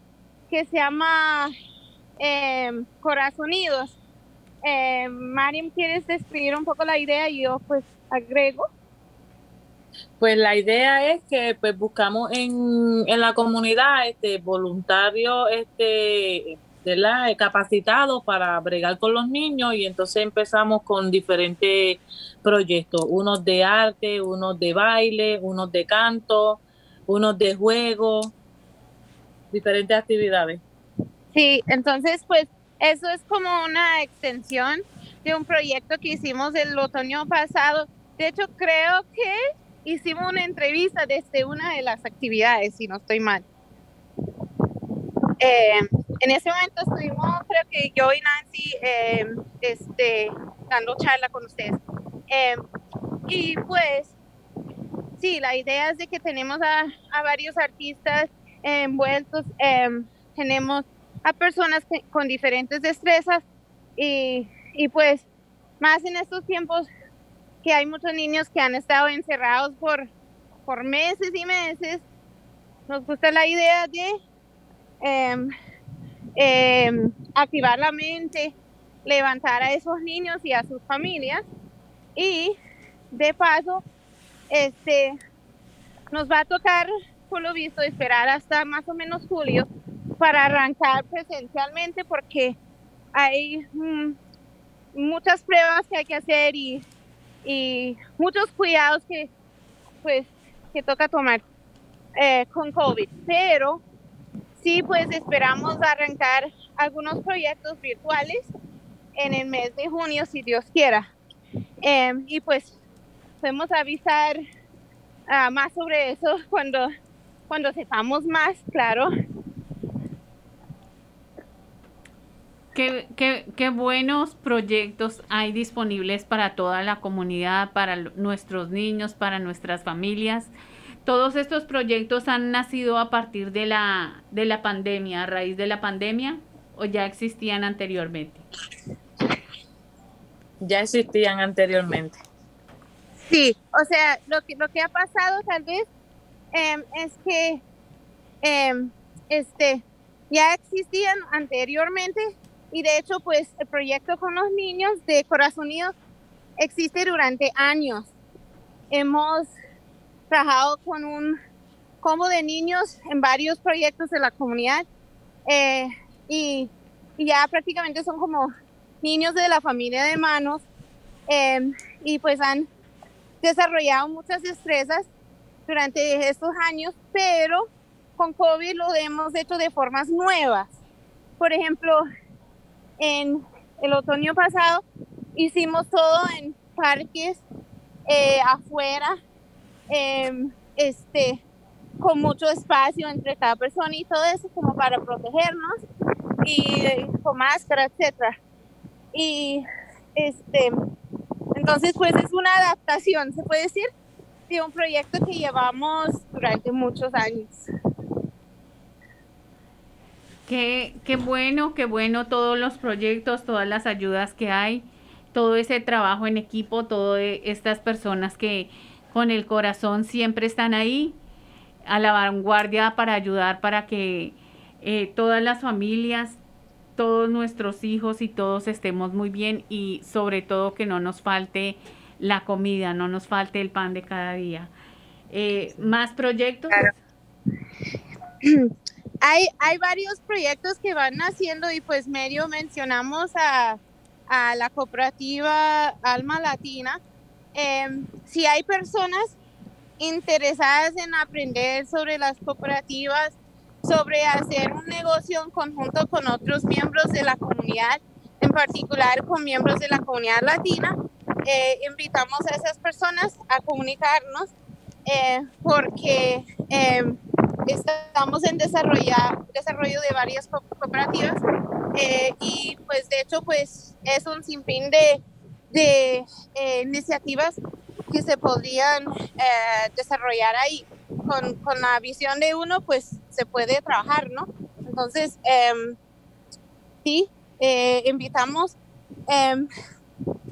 que se llama Corazonidos. Eh, Mariam, ¿quieres describir un poco la idea? Y yo pues agrego. Pues la idea es que pues buscamos en, en la comunidad este voluntarios este ¿verdad? capacitados para bregar con los niños y entonces empezamos con diferentes proyectos, unos de arte, unos de baile, unos de canto, unos de juego, diferentes actividades. Sí, entonces pues eso es como una extensión de un proyecto que hicimos el otoño pasado. De hecho, creo que hicimos una entrevista desde una de las actividades, si no estoy mal. Eh, en ese momento estuvimos, creo que yo y Nancy, eh, este, dando charla con ustedes. Eh, y pues, sí, la idea es de que tenemos a, a varios artistas envueltos, eh, tenemos a personas que- con diferentes destrezas y, y pues más en estos tiempos que hay muchos niños que han estado encerrados por, por meses y meses, nos gusta la idea de em, em, activar la mente, levantar a esos niños y a sus familias. Y de paso este nos va a tocar por lo visto esperar hasta más o menos julio para arrancar presencialmente porque hay mm, muchas pruebas que hay que hacer y, y muchos cuidados que pues que toca tomar eh, con COVID. Pero sí pues esperamos arrancar algunos proyectos virtuales en el mes de junio si Dios quiera. Em, y pues podemos avisar ah, más sobre eso cuando cuando sepamos más claro Qué, qué- qué buenos proyectos hay disponibles para toda la comunidad, para nuestros niños, para nuestras familias. Todos estos proyectos han nacido a partir de la, de la pandemia, a raíz de la pandemia, o ya existían anteriormente. Ya existían anteriormente. Sí, o sea, lo que, lo que ha pasado tal vez em, es que em, este, ya existían anteriormente y de hecho pues el proyecto con los niños de Corazón Unido existe durante años. Hemos trabajado con un combo de niños en varios proyectos de la comunidad eh, y, y ya prácticamente son como niños de la familia de manos em, y pues han desarrollado muchas destrezas durante estos años, pero con COVID lo hemos hecho de formas nuevas. Por ejemplo, en el otoño pasado hicimos todo en parques eh, afuera, em, este, con mucho espacio entre cada persona y todo eso como para protegernos y eh, con máscara, etcétera. Y este, entonces pues es una adaptación, se puede decir, de un proyecto que llevamos durante muchos años. Qué, qué bueno, qué bueno todos los proyectos, todas las ayudas que hay, todo ese trabajo en equipo, todas estas personas que con el corazón siempre están ahí a la vanguardia para ayudar para que eh, todas las familias, todos nuestros hijos y todos estemos muy bien y sobre todo que no nos falte la comida, no nos falte el pan de cada día. Eh, ¿Más proyectos? hay, hay varios proyectos que van naciendo y pues medio mencionamos a, a la cooperativa Alma Latina. Em, si hay personas interesadas en aprender sobre las cooperativas, sobre hacer un negocio en conjunto con otros miembros de la comunidad, en particular con miembros de la comunidad latina, eh, invitamos a esas personas a comunicarnos eh, porque eh, estamos en desarrollar, desarrollo de varias co- cooperativas eh, y pues de hecho pues es un sinfín de, de eh, iniciativas que se podrían eh, desarrollar ahí. Con, con la visión de uno pues se puede trabajar, ¿no? Entonces, em, sí, eh, invitamos. em,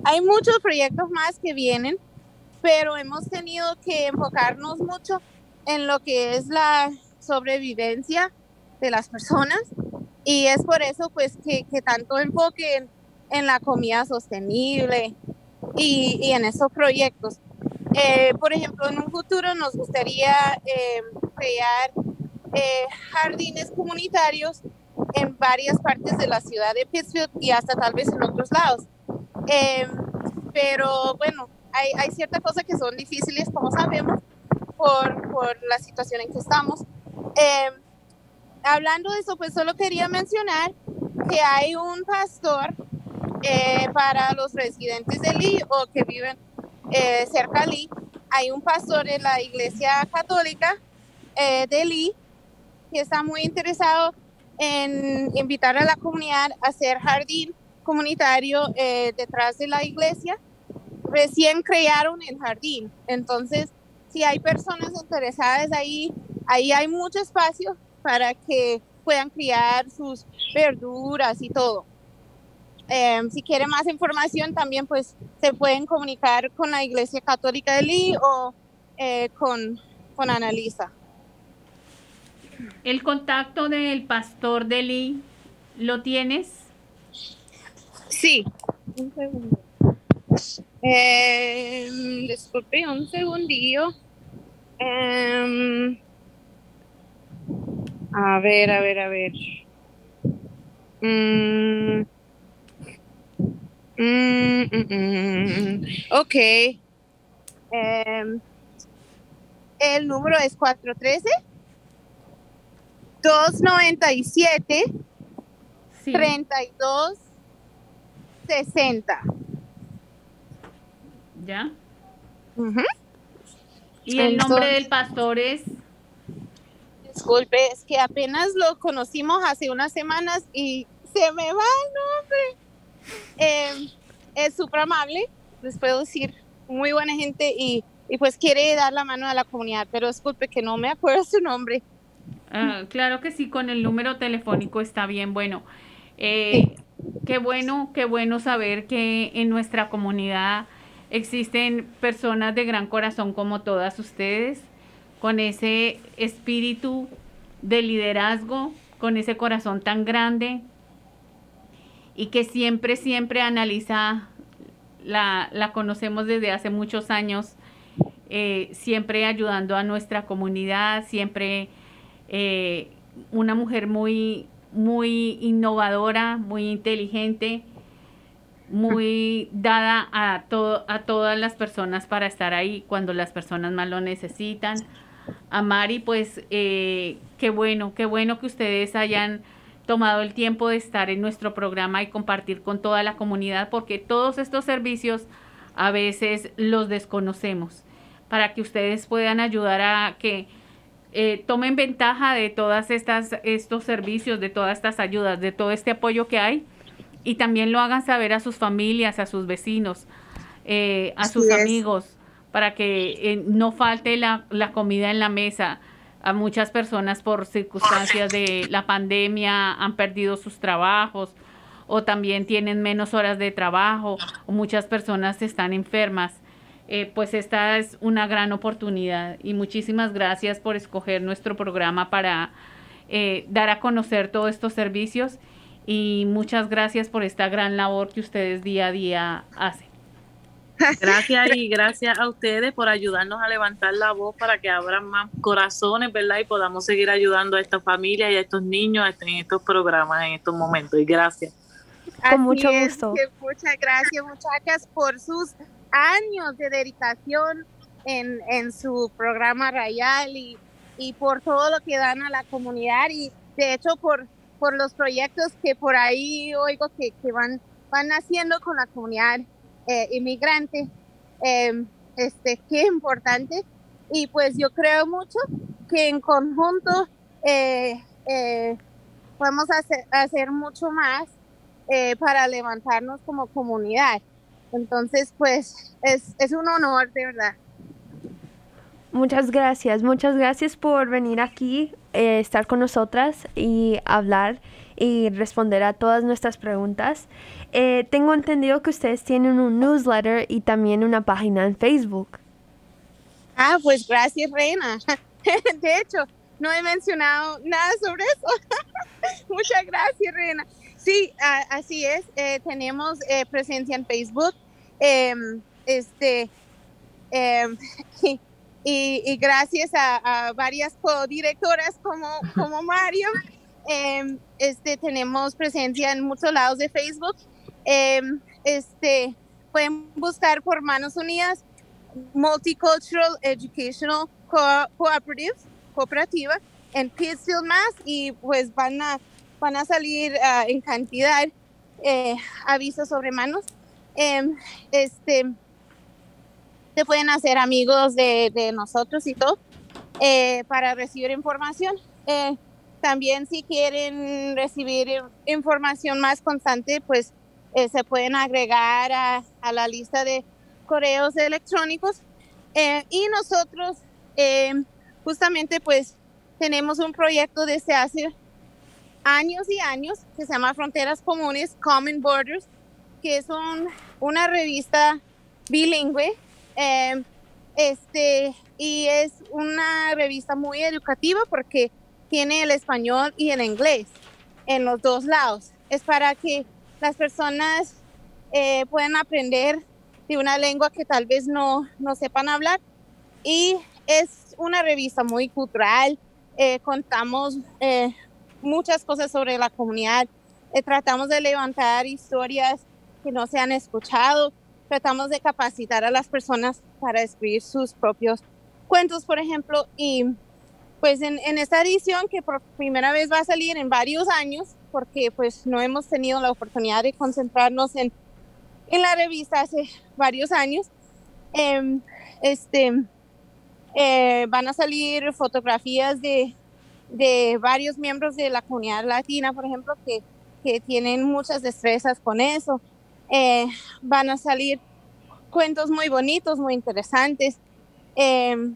hay muchos proyectos más que vienen, pero hemos tenido que enfocarnos mucho en lo que es la sobrevivencia de las personas y es por eso pues que, que tanto enfoque en, la comida sostenible y, y en esos proyectos. Eh, por ejemplo, en un futuro nos gustaría eh, crear eh, jardines comunitarios en varias partes de la ciudad de Pittsfield y hasta tal vez en otros lados. Pero bueno, hay, hay ciertas cosas que son difíciles, como sabemos, por, por la situación en que estamos. Eh, hablando de eso, pues solo quería mencionar que hay un pastor eh, para los residentes de Lee o que viven eh, cerca de Lee. Hay un pastor en la iglesia católica eh, de Lee que está muy interesado en invitar a la comunidad a hacer jardín comunitario detrás de la iglesia. Recién crearon el jardín, entonces si hay personas interesadas ahí, ahí hay mucho espacio para que puedan criar sus verduras y todo. Eh, si quieren más información también pues se pueden comunicar con la Iglesia Católica de Lee o eh, con, con Annalisa. El contacto del pastor de Lee, ¿lo tienes? Sí. Un segundo. Eh, disculpe, un segundillo. Em, a ver, a ver, a ver. Mm. Mm, mm, mm. Ok. Em, el número es 413 297 32 60. ¿Ya? Ujú. Y el nombre del pastor es... Disculpe, es que apenas lo conocimos hace unas semanas y se me va el nombre. Eh, es súper amable, les puedo decir, muy buena gente y, y pues quiere dar la mano a la comunidad, pero disculpe que no me acuerdo su nombre. Ah, claro que sí, con el número telefónico está bien. Bueno, eh, qué bueno, qué bueno saber que en nuestra comunidad existen personas de gran corazón como todas ustedes, con ese espíritu de liderazgo, con ese corazón tan grande y que siempre, siempre analiza, la, la conocemos desde hace muchos años, eh, siempre ayudando a nuestra comunidad, siempre eh, una mujer muy, muy innovadora, muy inteligente, muy dada a, todo, a todas las personas para estar ahí cuando las personas más lo necesitan. A Mari, pues eh, qué bueno, qué bueno que ustedes hayan tomado el tiempo de estar en nuestro programa y compartir con toda la comunidad, porque todos estos servicios a veces los desconocemos, para que ustedes puedan ayudar a que eh, tomen ventaja de todas estas estos servicios, de todas estas ayudas, de todo este apoyo que hay y también lo hagan saber a sus familias, a sus vecinos, eh, a sus es. amigos, para que eh, no falte la, la comida en la mesa. A muchas personas por circunstancias de la pandemia han perdido sus trabajos o también tienen menos horas de trabajo o muchas personas están enfermas. Eh, pues esta es una gran oportunidad y muchísimas gracias por escoger nuestro programa para eh, dar a conocer todos estos servicios y muchas gracias por esta gran labor que ustedes día a día hacen. Gracias y gracias a ustedes por ayudarnos a levantar la voz para que abran más corazones, ¿verdad? Y podamos seguir ayudando a esta familia y a estos niños en estos programas, en estos momentos. Y gracias. Con mucho es, gusto. que muchas gracias, muchachas, por sus años de dedicación en, en su programa radial y, y por todo lo que dan a la comunidad y de hecho por, por los proyectos que por ahí oigo que, que van, van haciendo con la comunidad eh, inmigrante. Eh, este, qué importante. Y pues yo creo mucho que en conjunto eh, eh, podemos hacer, hacer mucho más eh, para levantarnos como comunidad. Entonces, pues es, es un honor, de verdad. Muchas gracias, muchas gracias por venir aquí, eh, estar con nosotras y hablar y responder a todas nuestras preguntas. Eh, tengo entendido que ustedes tienen un newsletter y también una página en Facebook. Ah, pues gracias, Reina. De hecho, no he mencionado nada sobre eso. Muchas gracias, Reina. Sí, a- así es. eh, tenemos eh, presencia en Facebook. em, este, em, y, gracias a, a varias codirectoras como, como Mario, em, este, tenemos presencia en muchos lados de Facebook. Em, este, pueden buscar por Manos Unidas Multicultural Educational Co- Cooperative, cooperativa en Pittsfield, Mass. Y pues van a, van a salir ah, en cantidad eh, avisos sobre manos. Em, este, se pueden hacer amigos de, de nosotros y todo eh, para recibir información. Eh, también si quieren recibir información más constante, pues eh, se pueden agregar a, la lista de correos electrónicos. Eh, y nosotros eh, justamente pues tenemos un proyecto desde hace años y años que se llama Fronteras Comunes, Common Borders, que es un- una revista bilingüe. este, y es una revista muy educativa porque tiene el español y el inglés en los dos lados. Es para que las personas eh, puedan aprender de una lengua que tal vez no, no sepan hablar. Y es una revista muy cultural. eh, contamos eh, muchas cosas sobre la comunidad. eh, tratamos de levantar historias que no se han escuchado. Tratamos de capacitar a las personas para escribir sus propios cuentos, por ejemplo. Y pues en, en esta edición que por primera vez va a salir en varios años, porque pues no hemos tenido la oportunidad de concentrarnos en, en la revista hace varios años, em, este, eh, van a salir fotografías de, de varios miembros de la comunidad latina, por ejemplo, que, que tienen muchas destrezas con eso. Eh, van a salir cuentos muy bonitos, muy interesantes. em,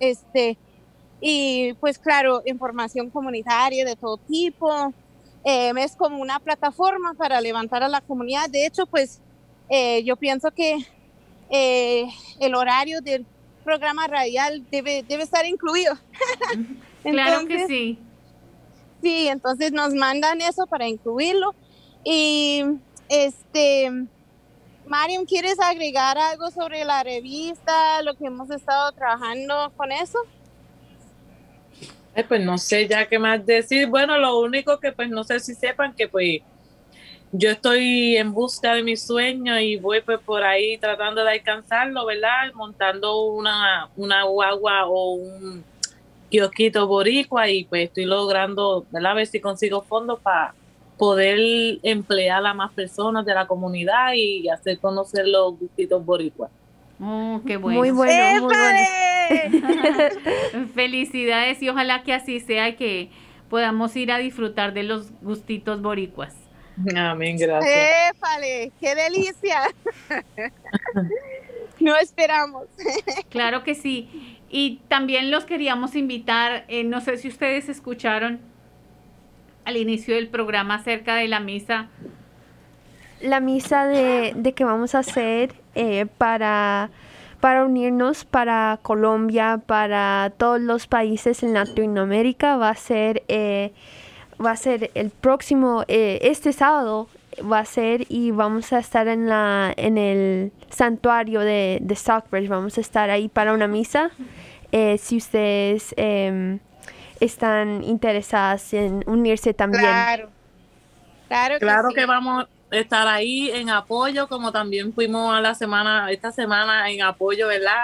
este, y pues claro, información comunitaria de todo tipo. Eh, es como una plataforma para levantar a la comunidad. De hecho, pues eh, yo pienso que eh, el horario del programa radial debe, debe estar incluido. Claro que sí. Sí, entonces nos mandan eso para incluirlo. Y este, Mariam, ¿quieres agregar algo sobre la revista, lo que hemos estado trabajando con eso? Ay, pues no sé ya qué más decir. Bueno, lo único que pues no sé si sepan que pues yo estoy en busca de mi sueño y voy pues por ahí tratando de alcanzarlo, ¿verdad? Montando una, una guagua o un kiosquito boricua y pues estoy logrando, ¿verdad? A ver si consigo fondos para poder emplear a más personas de la comunidad y hacer conocer los gustitos boricuas. Oh, qué bueno. Muy bueno, muy bueno. Felicidades y ojalá que así sea y que podamos ir a disfrutar de los gustitos boricuas. Amén, gracias. ¡Épale! ¡Qué delicia! no esperamos. Claro que sí. Y también los queríamos invitar, eh, no sé si ustedes escucharon al inicio del programa acerca de la misa. La misa de, de que vamos a hacer eh, para, para unirnos para Colombia, para todos los países en Latinoamérica va a ser, eh, va a ser el próximo, eh, este sábado va a ser y vamos a estar en la en el santuario de, de Stockbridge. Vamos a estar ahí para una misa. Eh, si ustedes em, están interesadas en unirse también. Claro. Claro que, Claro sí. que vamos estar ahí en apoyo, como también fuimos a la semana, esta semana en apoyo, ¿verdad?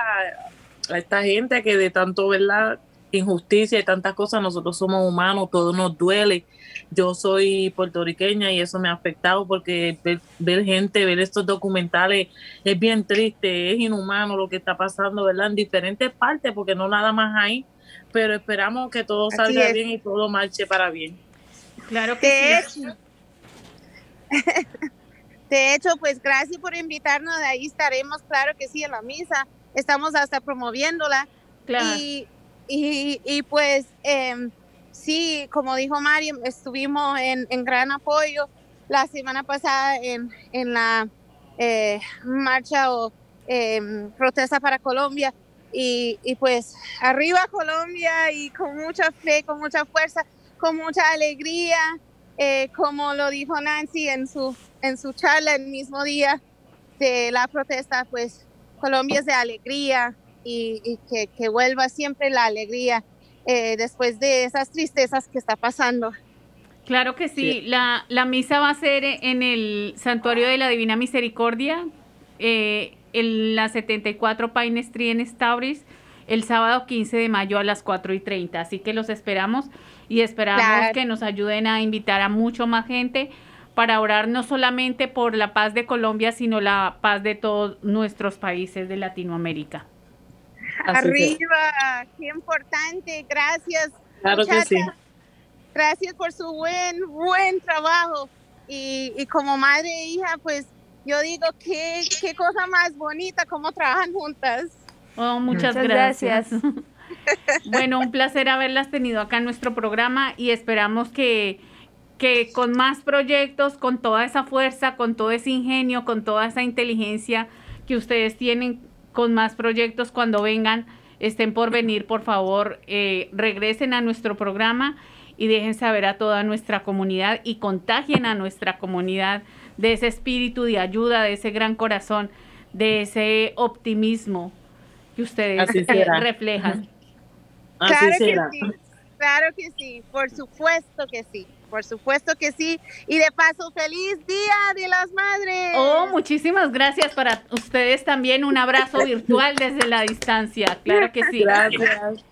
A esta gente que de tanto, ¿verdad? Injusticia y tantas cosas, nosotros somos humanos, todo nos duele. Yo soy puertorriqueña y eso me ha afectado porque ver, ver gente, ver estos documentales es bien triste, es inhumano lo que está pasando, ¿verdad? En diferentes partes, porque no nada más ahí, pero esperamos que todo Así salga es. bien y todo marche para bien. Claro que De sí. de hecho, pues gracias por invitarnos. De ahí estaremos, claro que sí, en la misa. Estamos hasta promoviéndola. Claro. Y, y, y, pues em, sí, como dijo Mario, estuvimos en, en gran apoyo la semana pasada en, en la eh, marcha o em, protesta para Colombia. Y, y pues arriba Colombia y con mucha fe, con mucha fuerza, con mucha alegría, eh, como lo dijo Nancy en su, en su charla el mismo día de la protesta, pues Colombia es de alegría y, y que, que vuelva siempre la alegría eh, después de esas tristezas que está pasando. Claro que sí. La, la misa va a ser en el Santuario de la Divina Misericordia, eh, en la 74 Pine Street en Stauris, el sábado 15 de mayo a las 4 y 30. Así que los esperamos y esperamos Claro. que nos ayuden a invitar a mucho más gente para orar no solamente por la paz de Colombia, sino la paz de todos nuestros países de Latinoamérica. Así que- Arriba, qué importante, gracias. Claro que sí. Gracias por su buen, buen trabajo. Y, y como madre e hija, pues yo digo, qué, qué cosa más bonita, cómo trabajan juntas. Oh, muchas, Muchas gracias. gracias. bueno, un placer haberlas tenido acá en nuestro programa y esperamos que, que con más proyectos, con toda esa fuerza, con todo ese ingenio, con toda esa inteligencia que ustedes tienen, con más proyectos cuando vengan, estén por venir, por favor, eh, regresen a nuestro programa y dejen saber a toda nuestra comunidad y contagien a nuestra comunidad de ese espíritu de ayuda, de ese gran corazón, de ese optimismo que ustedes reflejan. Así claro será. que sí, claro que sí, por supuesto que sí, por supuesto que sí. Y de paso, feliz Día de las Madres. Oh, muchísimas gracias para ustedes también. Un abrazo virtual desde la distancia. Claro que sí. Gracias.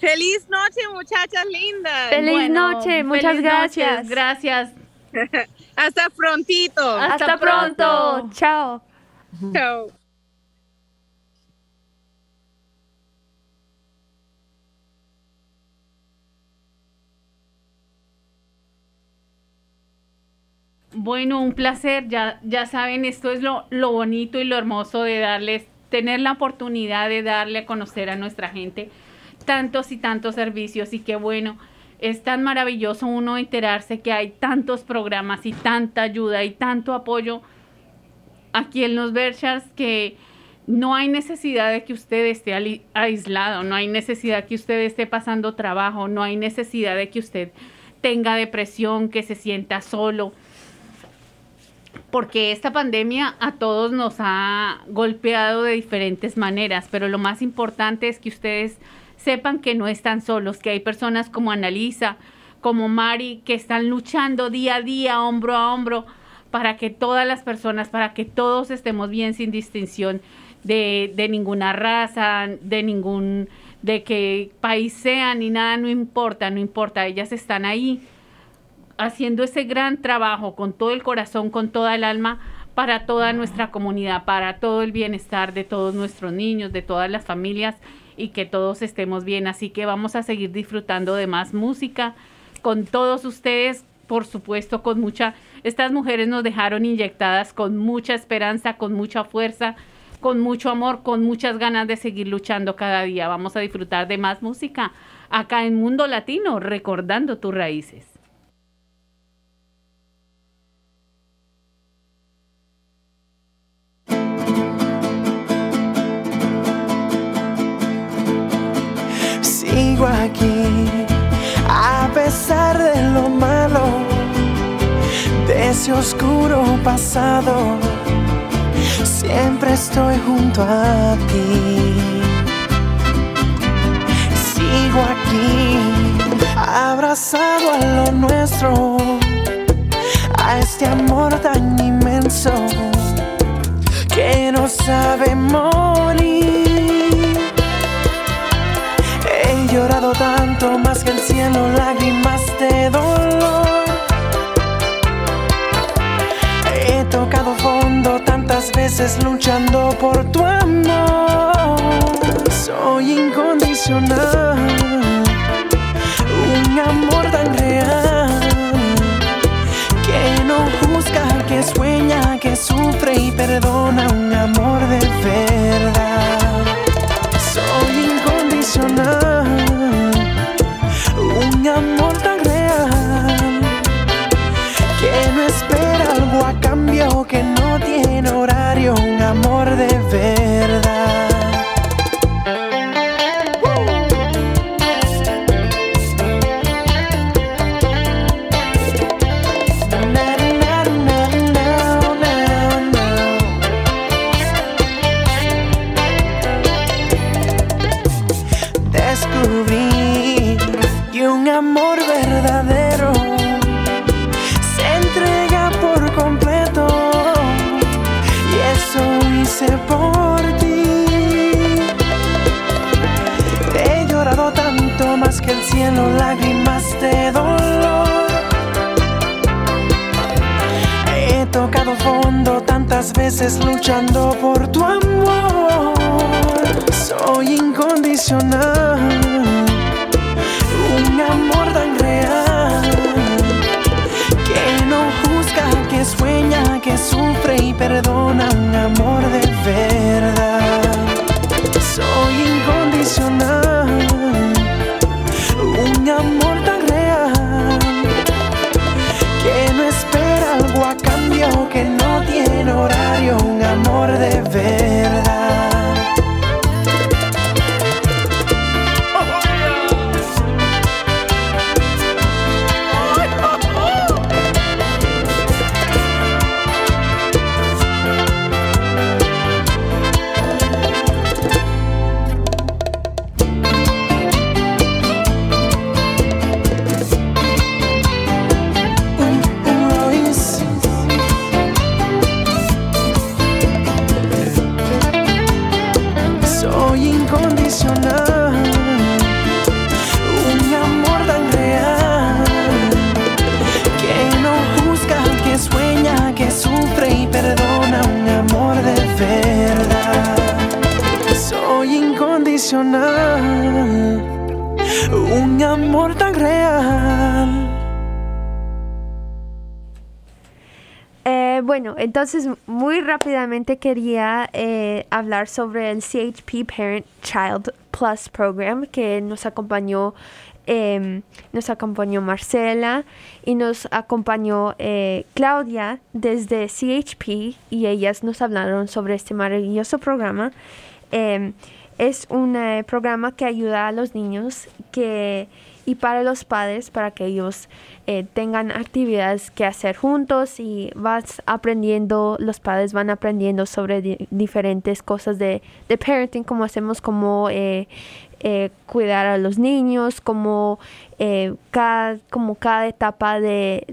Feliz noche, muchachas lindas. Feliz noche, muchas feliz gracias. Gracias. Hasta prontito. Hasta Hasta pronto. pronto. Chao. Bueno, un placer. Ya, ya saben, esto es lo, lo bonito y lo hermoso de darles, tener la oportunidad de darle a conocer a nuestra gente tantos y tantos servicios y qué bueno. Es tan maravilloso uno enterarse que hay tantos programas y tanta ayuda y tanto apoyo aquí en los Berkshires que no hay necesidad de que usted esté aislado, no hay necesidad que usted esté pasando trabajo, no hay necesidad de que usted tenga depresión, que se sienta solo, porque esta pandemia a todos nos ha golpeado de diferentes maneras, pero lo más importante es que ustedes sepan que no están solos, que hay personas como Analisa, como Mari, que están luchando día a día, hombro a hombro, para que todas las personas, para que todos estemos bien sin distinción de, de ninguna raza, de ningún, de qué país sean, ni nada, no importa, no importa, ellas están ahí haciendo ese gran trabajo con todo el corazón, con toda el alma, para toda nuestra comunidad, para todo el bienestar de todos nuestros niños, de todas las familias y que todos estemos bien. Así que vamos a seguir disfrutando de más música con todos ustedes, por supuesto, con mucha... Estas mujeres nos dejaron inyectadas con mucha esperanza, con mucha fuerza, con mucho amor, con muchas ganas de seguir luchando cada día. Vamos a disfrutar de más música acá en Mundo Latino, recordando tus raíces. Sigo aquí, ese oscuro pasado, siempre estoy junto a ti. Sigo aquí, abrazado a lo nuestro, a este amor tan inmenso que no sabe morir. He llorado tanto más que el cielo, lágrimas de dolor. Tantas veces luchando por tu amor. Soy incondicional, un amor tan real que no juzga, que sueña, que sufre y perdona, un amor de verdad. Soy incondicional, un amor tan real que no espera algo a cambio, que no amor de verdad. Tantas veces luchando por tu amor. Soy incondicional, un amor tan real que no juzga, que sueña, que sufre y perdona, un amor de verdad. Soy incondicional, quería eh, hablar sobre el CHP Parent Child Plus Program que nos acompañó, em, nos acompañó Marcela y nos acompañó eh, Claudia desde CHP y ellas nos hablaron sobre este maravilloso programa. Em, es un eh, programa que ayuda a los niños que y para los padres para que ellos eh, tengan actividades que hacer juntos y vas aprendiendo, los padres van aprendiendo sobre di- diferentes cosas de, de parenting, como hacemos, como eh, eh, cuidar a los niños, como, eh, cada, como cada etapa de,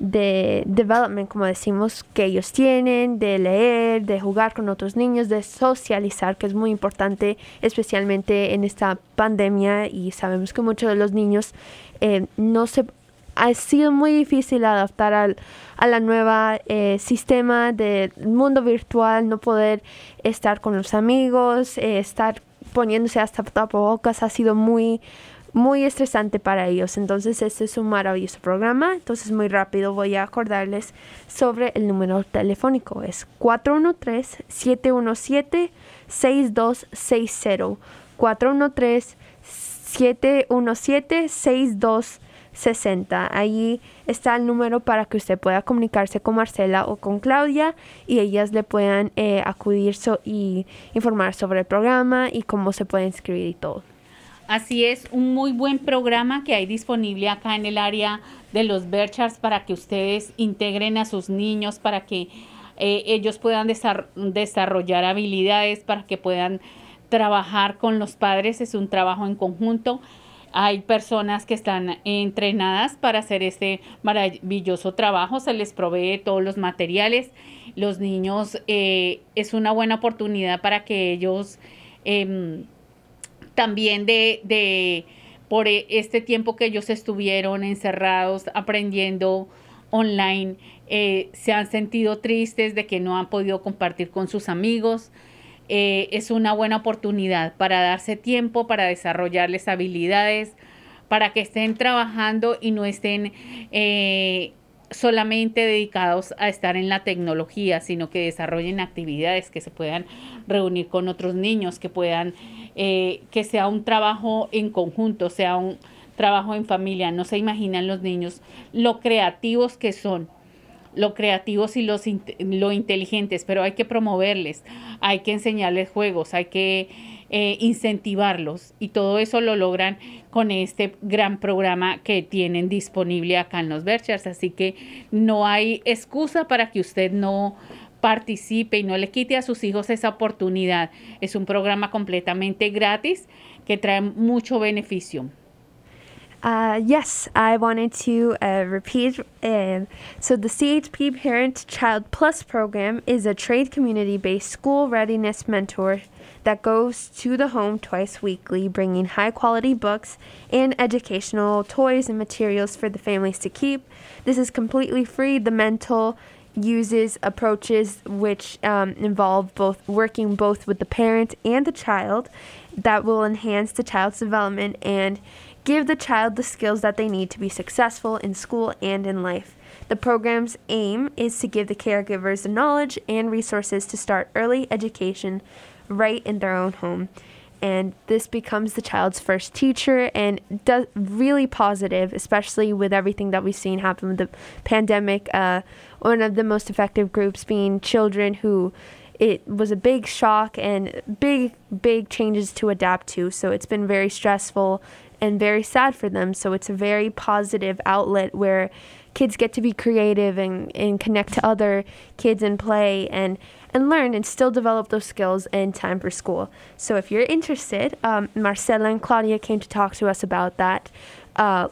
de development, como decimos, que ellos tienen, de leer, de jugar con otros niños, de socializar, que es muy importante, especialmente en esta pandemia. Y sabemos que muchos de los niños eh, no se ha sido muy difícil adaptar al, a la nueva eh, sistema del mundo virtual, no poder estar con los amigos, eh, estar poniéndose hasta tapabocas, ha sido muy muy estresante para ellos. Entonces, este es un maravilloso programa. Entonces, muy rápido voy a acordarles sobre el número telefónico. Es 413-717-6260. 413-717-6260. Ahí está el número para que usted pueda comunicarse con Marcela o con Claudia y ellas le puedan eh, acudir so- y informar sobre el programa y cómo se puede inscribir y todo. Así es, un muy buen programa que hay disponible acá en el área de los Berchars para que ustedes integren a sus niños, para que eh, ellos puedan desar- desarrollar habilidades, para que puedan trabajar con los padres. Es un trabajo en conjunto. Hay personas que están entrenadas para hacer este maravilloso trabajo, se les provee todos los materiales. Los niños eh, es una buena oportunidad para que ellos em, también de, de por e- este tiempo que ellos estuvieron encerrados aprendiendo online, eh, se han sentido tristes de que no han podido compartir con sus amigos. Eh, es una buena oportunidad para darse tiempo, para desarrollarles habilidades, para que estén trabajando y no estén eh, solamente dedicados a estar en la tecnología, sino que desarrollen actividades, que se puedan reunir con otros niños, que puedan, eh, que sea un trabajo en conjunto, sea un trabajo en familia. No se imaginan los niños lo creativos que son lo creativos y los lo inteligentes, pero hay que promoverles, hay que enseñarles juegos, hay que eh, incentivarlos y todo eso lo logran con este gran programa que tienen disponible acá en los Berchers. Así que no hay excusa para que usted no participe y no le quite a sus hijos esa oportunidad. Es un programa completamente gratis que trae mucho beneficio. Uh, yes, I wanted to uh, repeat. Uh, so, the CHP Parent Child Plus program is a trade community based school readiness mentor that goes to the home twice weekly, bringing high quality books and educational toys and materials for the families to keep. This is completely free. The mental uses approaches which um, involve both working both with the parent and the child that will enhance the child's development and give the child the skills that they need to be successful in school and in life. The program's aim is to give the caregivers the knowledge and resources to start early education right in their own home. And this becomes the child's first teacher and does really positive, especially with everything that we've seen happen with the pandemic. Uh, one of the most effective groups being children who it was a big shock and big, big changes to adapt to. So it's been very stressful and very sad for them. So it's a very positive outlet where kids get to be creative and, and connect to other kids and play and and learn and still develop those skills in time for school. So if you're interested, um, Marcela and Claudia came to talk to us about that uh,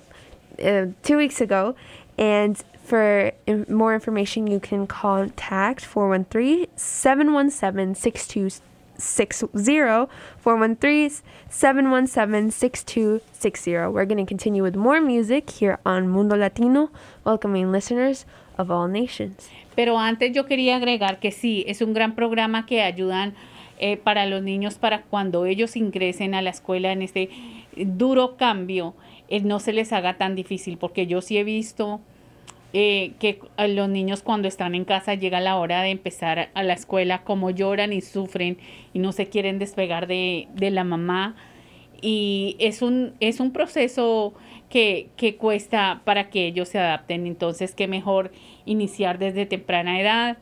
uh, two weeks ago. And for more information, you can contact 413 717 6260. 413 717 6260. We're going to continue with more music here on Mundo Latino, welcoming listeners of all nations. Pero antes yo quería agregar que sí, es un gran programa que ayudan eh, para los niños para cuando ellos ingresen a la escuela en este duro cambio, eh, no se les haga tan difícil, porque yo sí he visto eh, que los niños cuando están en casa llega la hora de empezar a la escuela, como lloran y sufren y no se quieren despegar de, de la mamá. Y es un, es un proceso que, que cuesta para que ellos se adapten. Entonces, qué mejor iniciar desde temprana edad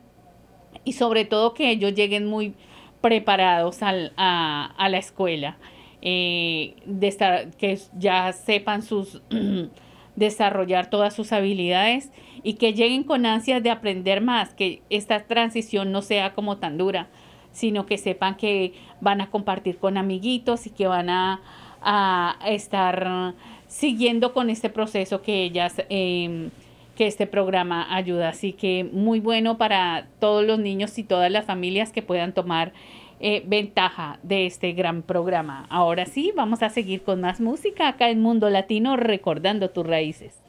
y sobre todo que ellos lleguen muy preparados al- a, a la escuela, eh, de estar, que ya sepan sus desarrollar todas sus habilidades y que lleguen con ansias de aprender más, que esta transición no sea como tan dura, sino que sepan que van a compartir con amiguitos y que van a, a estar siguiendo con este proceso que ellas em, que este programa ayuda. Así que muy bueno para todos los niños y todas las familias que puedan tomar eh, ventaja de este gran programa. Ahora sí, vamos a seguir con más música acá en Mundo Latino, recordando tus raíces.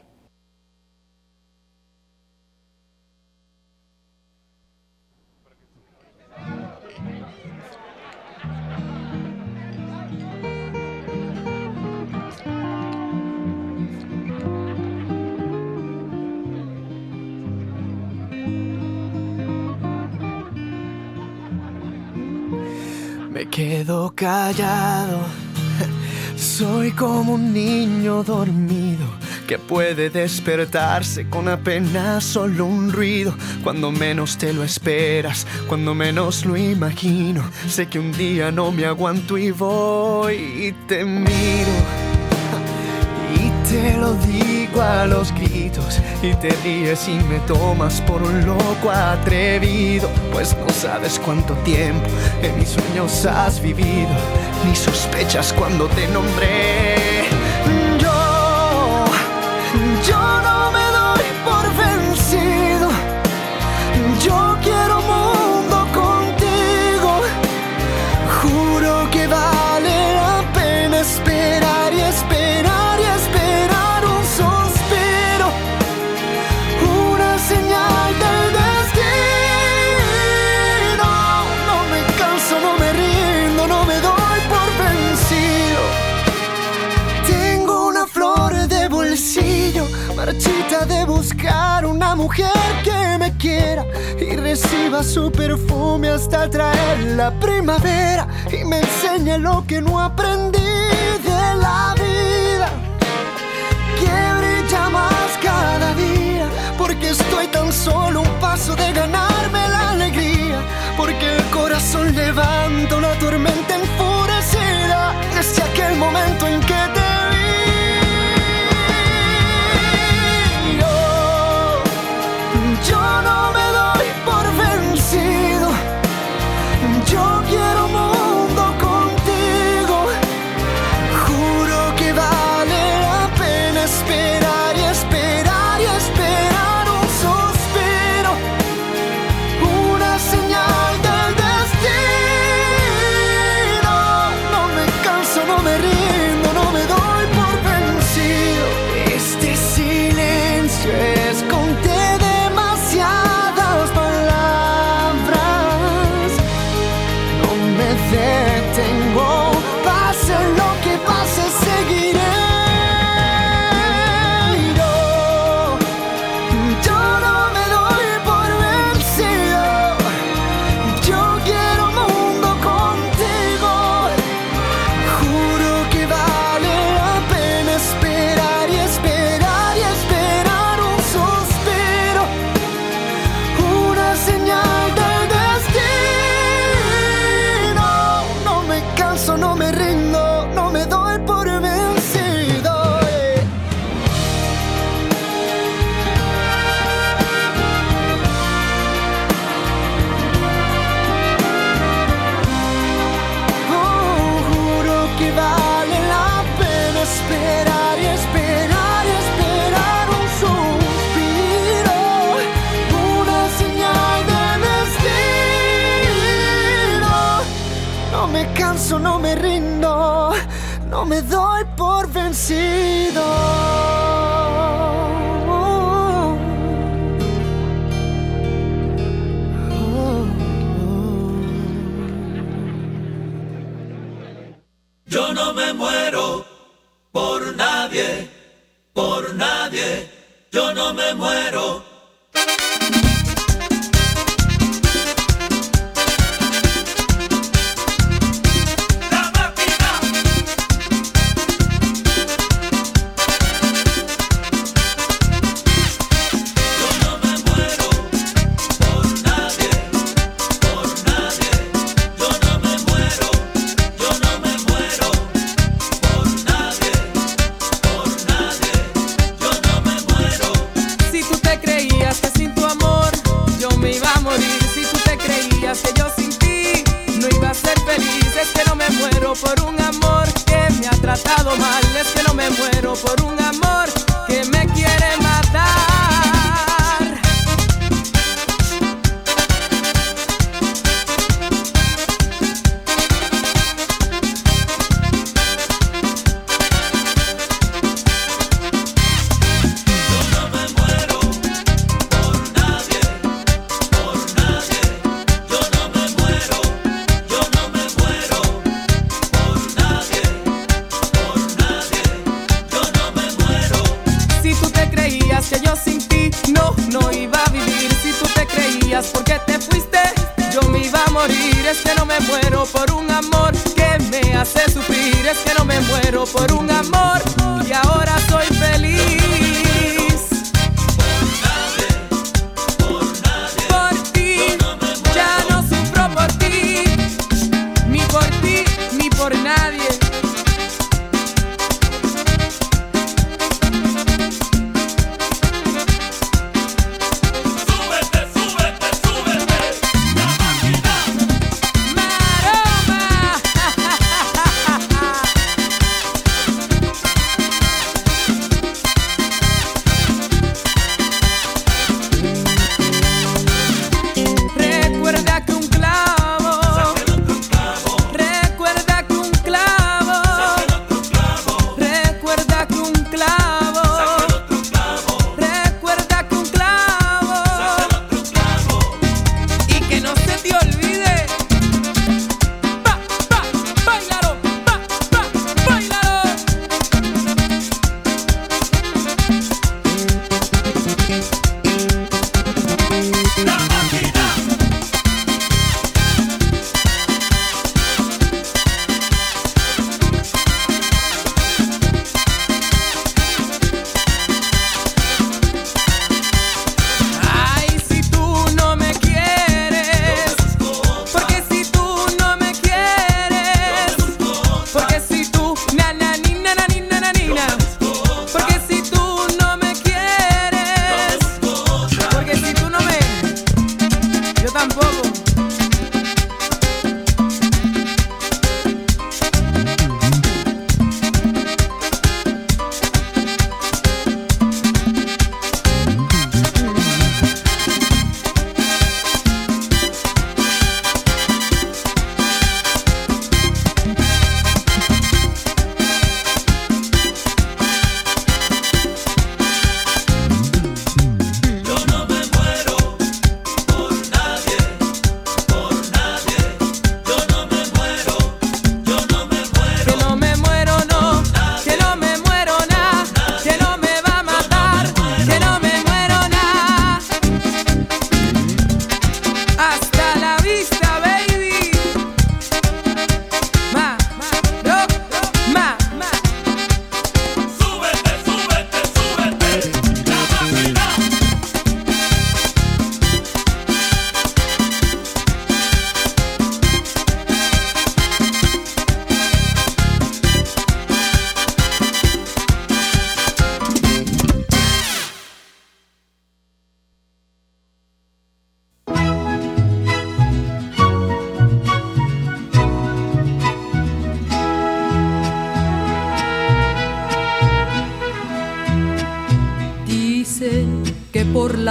Me quedo callado. Soy como un niño dormido que puede despertarse con apenas solo un ruido. Cuando menos te lo esperas, cuando menos lo imagino. Sé que un día no me aguanto y voy y te miro te lo digo a los gritos y te ríes y me tomas por un loco atrevido, pues no sabes cuánto tiempo en mis sueños has vivido, ni sospechas cuando te nombré. Yo, yo no una mujer que me quiera y reciba su perfume hasta traer la primavera y me enseñe lo que no aprendí de la vida. Que brilla más cada día porque estoy tan solo un paso de ganarme la alegría porque el corazón levanta una tormenta enfurecida. Desde aquel momento en que te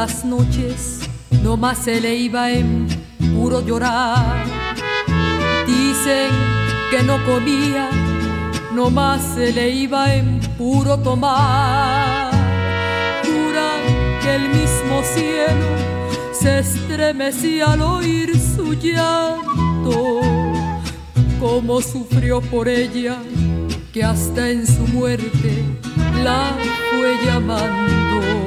las noches no más se le iba en puro llorar. Dicen que no comía, no más se le iba en puro tomar. Juran que el mismo cielo se estremecía al oír su llanto. Como sufrió por ella, que hasta en su muerte la fue llamando.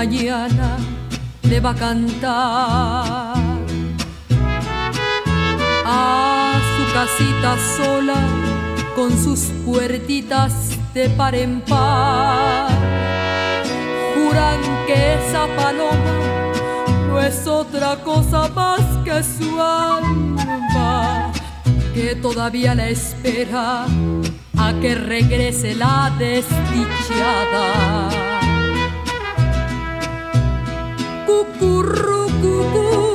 mañana, le va a cantar a su casita sola, con sus puertitas de par en par. Juran que esa paloma no es otra cosa más que su alma, que todavía la espera a que regrese la desdichada. Cucurru, cucú.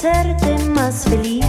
Hacerte más feliz.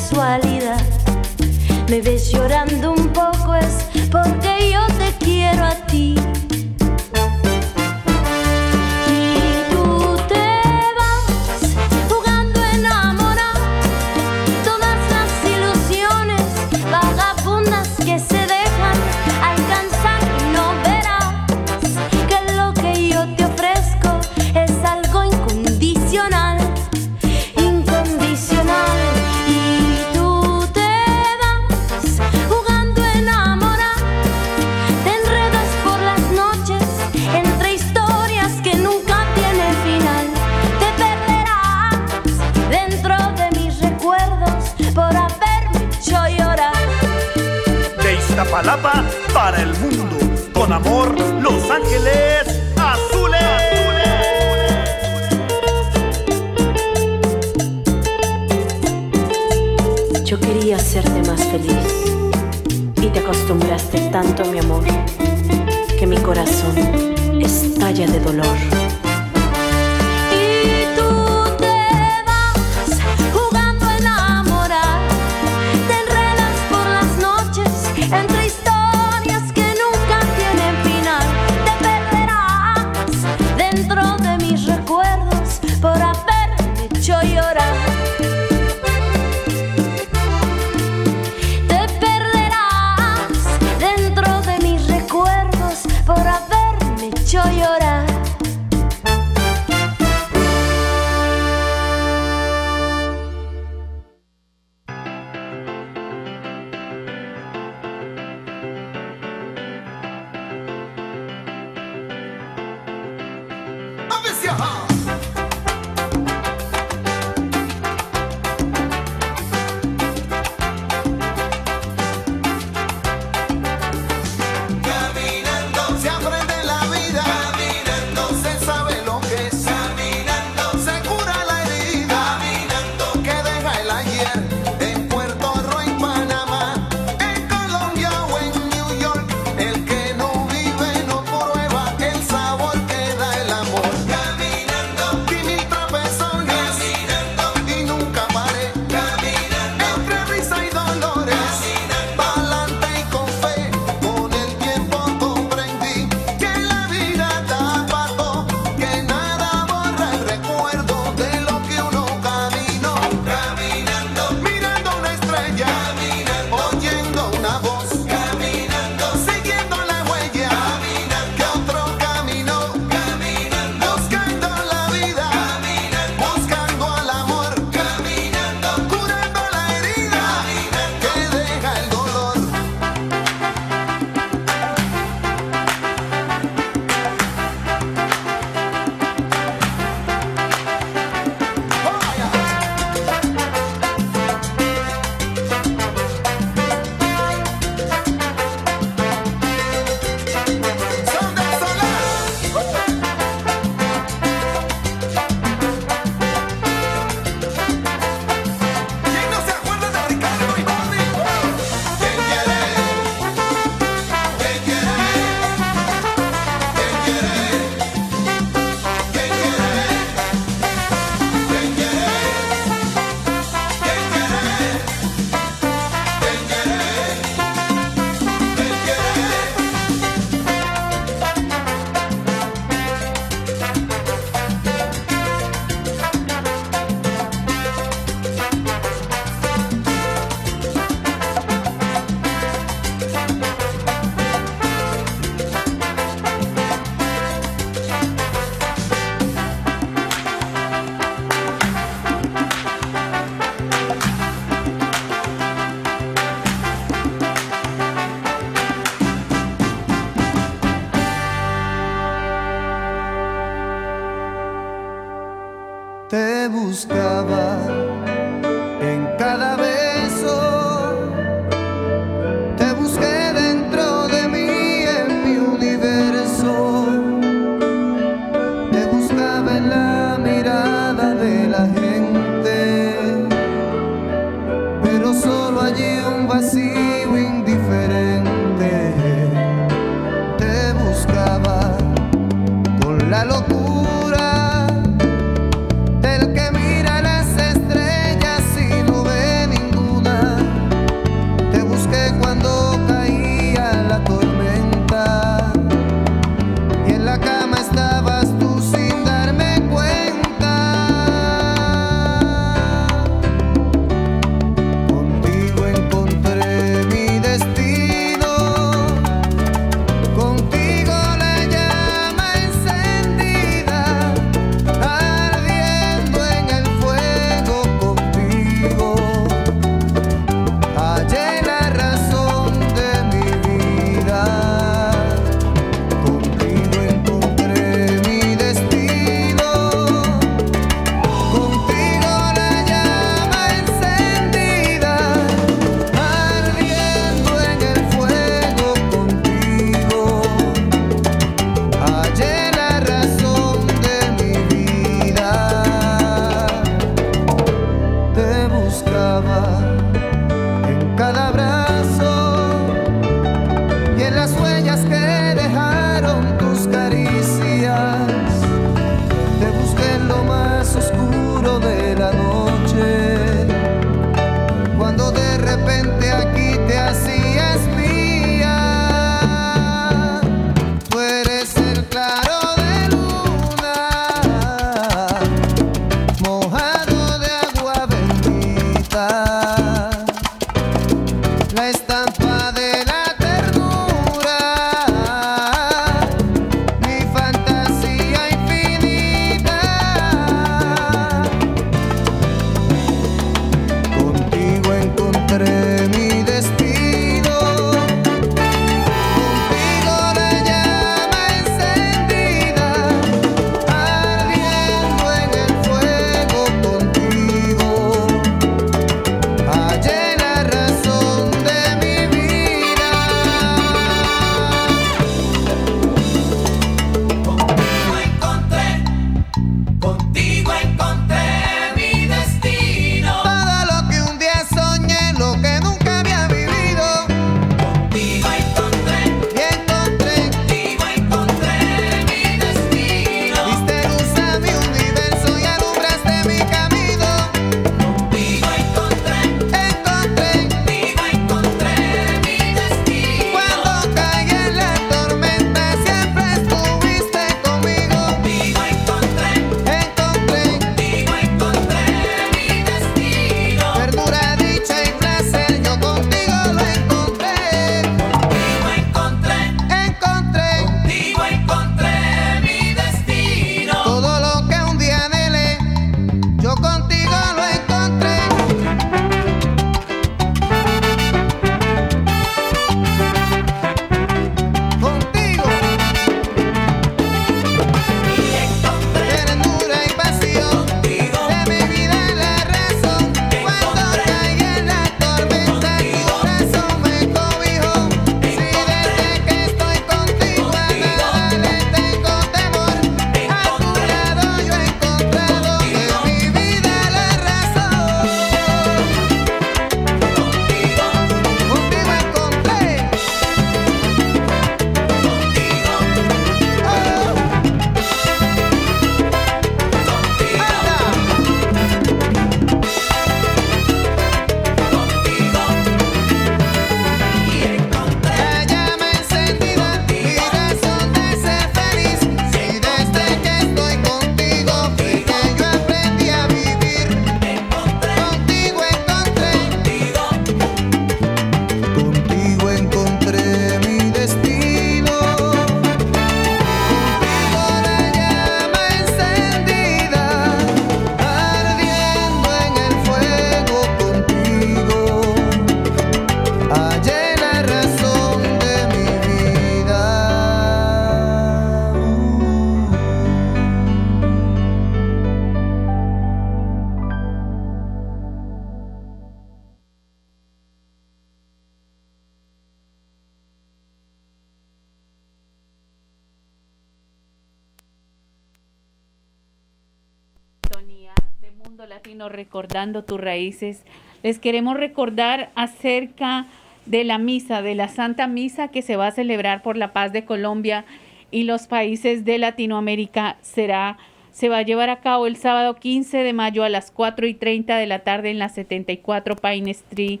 Recordando tus raíces. Les queremos recordar acerca de la misa, de la Santa Misa que se va a celebrar por la paz de Colombia y los países de Latinoamérica. Será, se va a llevar a cabo el sábado 15 de mayo a las 4 y 30 de la tarde en la 74 Pine Street,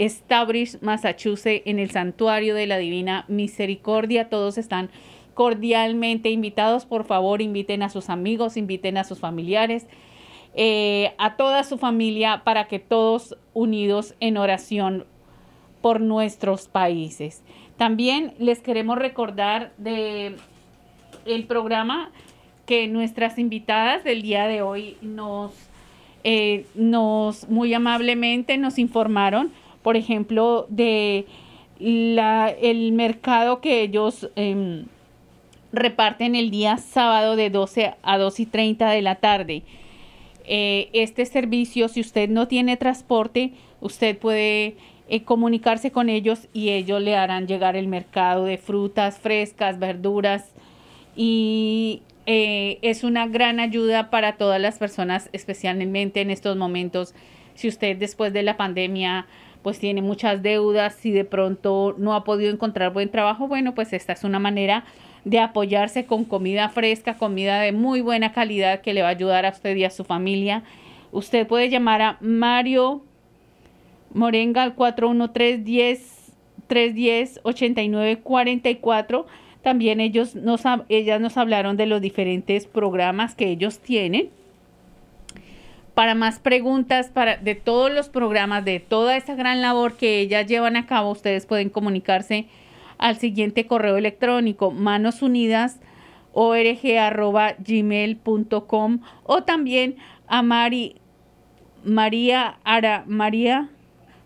Stabbridge, Massachusetts, en el Santuario de la Divina Misericordia. Todos están cordialmente invitados. Por favor, inviten a sus amigos, inviten a sus familiares, eh, a toda su familia para que todos unidos en oración por nuestros países. También les queremos recordar de el programa que nuestras invitadas del día de hoy nos, eh, nos muy amablemente nos informaron, por ejemplo, de la, el mercado que ellos em, reparten el día sábado de 12 a 2 y 30 de la tarde. Eh, este servicio, si usted no tiene transporte, usted puede eh, comunicarse con ellos y ellos le harán llegar el mercado de frutas frescas, verduras y eh, es una gran ayuda para todas las personas, especialmente en estos momentos. Si usted después de la pandemia pues tiene muchas deudas, si de pronto no ha podido encontrar buen trabajo, bueno, pues esta es una manera de apoyarse con comida fresca, comida de muy buena calidad que le va a ayudar a usted y a su familia. Usted puede llamar a Mario Morenga al 413-310-8944. También ellos nos, ellas nos hablaron de los diferentes programas que ellos tienen para más preguntas para, de todos los programas, de toda esa gran labor que ellas llevan a cabo, ustedes pueden comunicarse al siguiente correo electrónico manosunidas.org.gmail.com o también a María Ara, María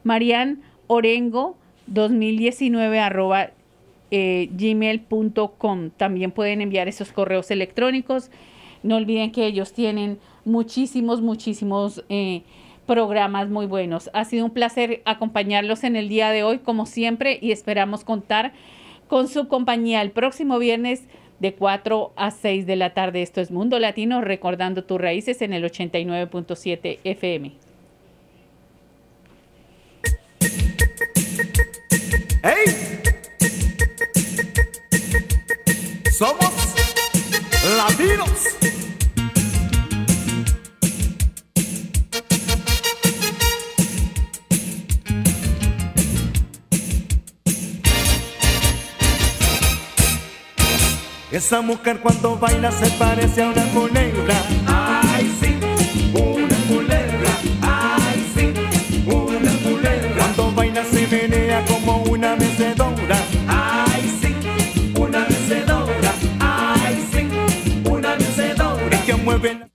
Marian Orengo 2019 arroba eh, gmail.com. También pueden enviar esos correos electrónicos. No olviden que ellos tienen muchísimos, muchísimos eh, programas muy buenos. Ha sido un placer acompañarlos en el día de hoy, como siempre, y esperamos contar con su compañía el próximo viernes de 4 a 6 de la tarde. Esto es Mundo Latino, recordando tus raíces en el 89.7 FM. ¡Hey! Somos latinos. Esa mujer cuando baila se parece a una culebra. Ay, sí, una culebra. Ay, sí, una culebra. Cuando baila se menea como una mecedora. Ay, sí, una mecedora. Ay, sí, una mecedora. Y que mueve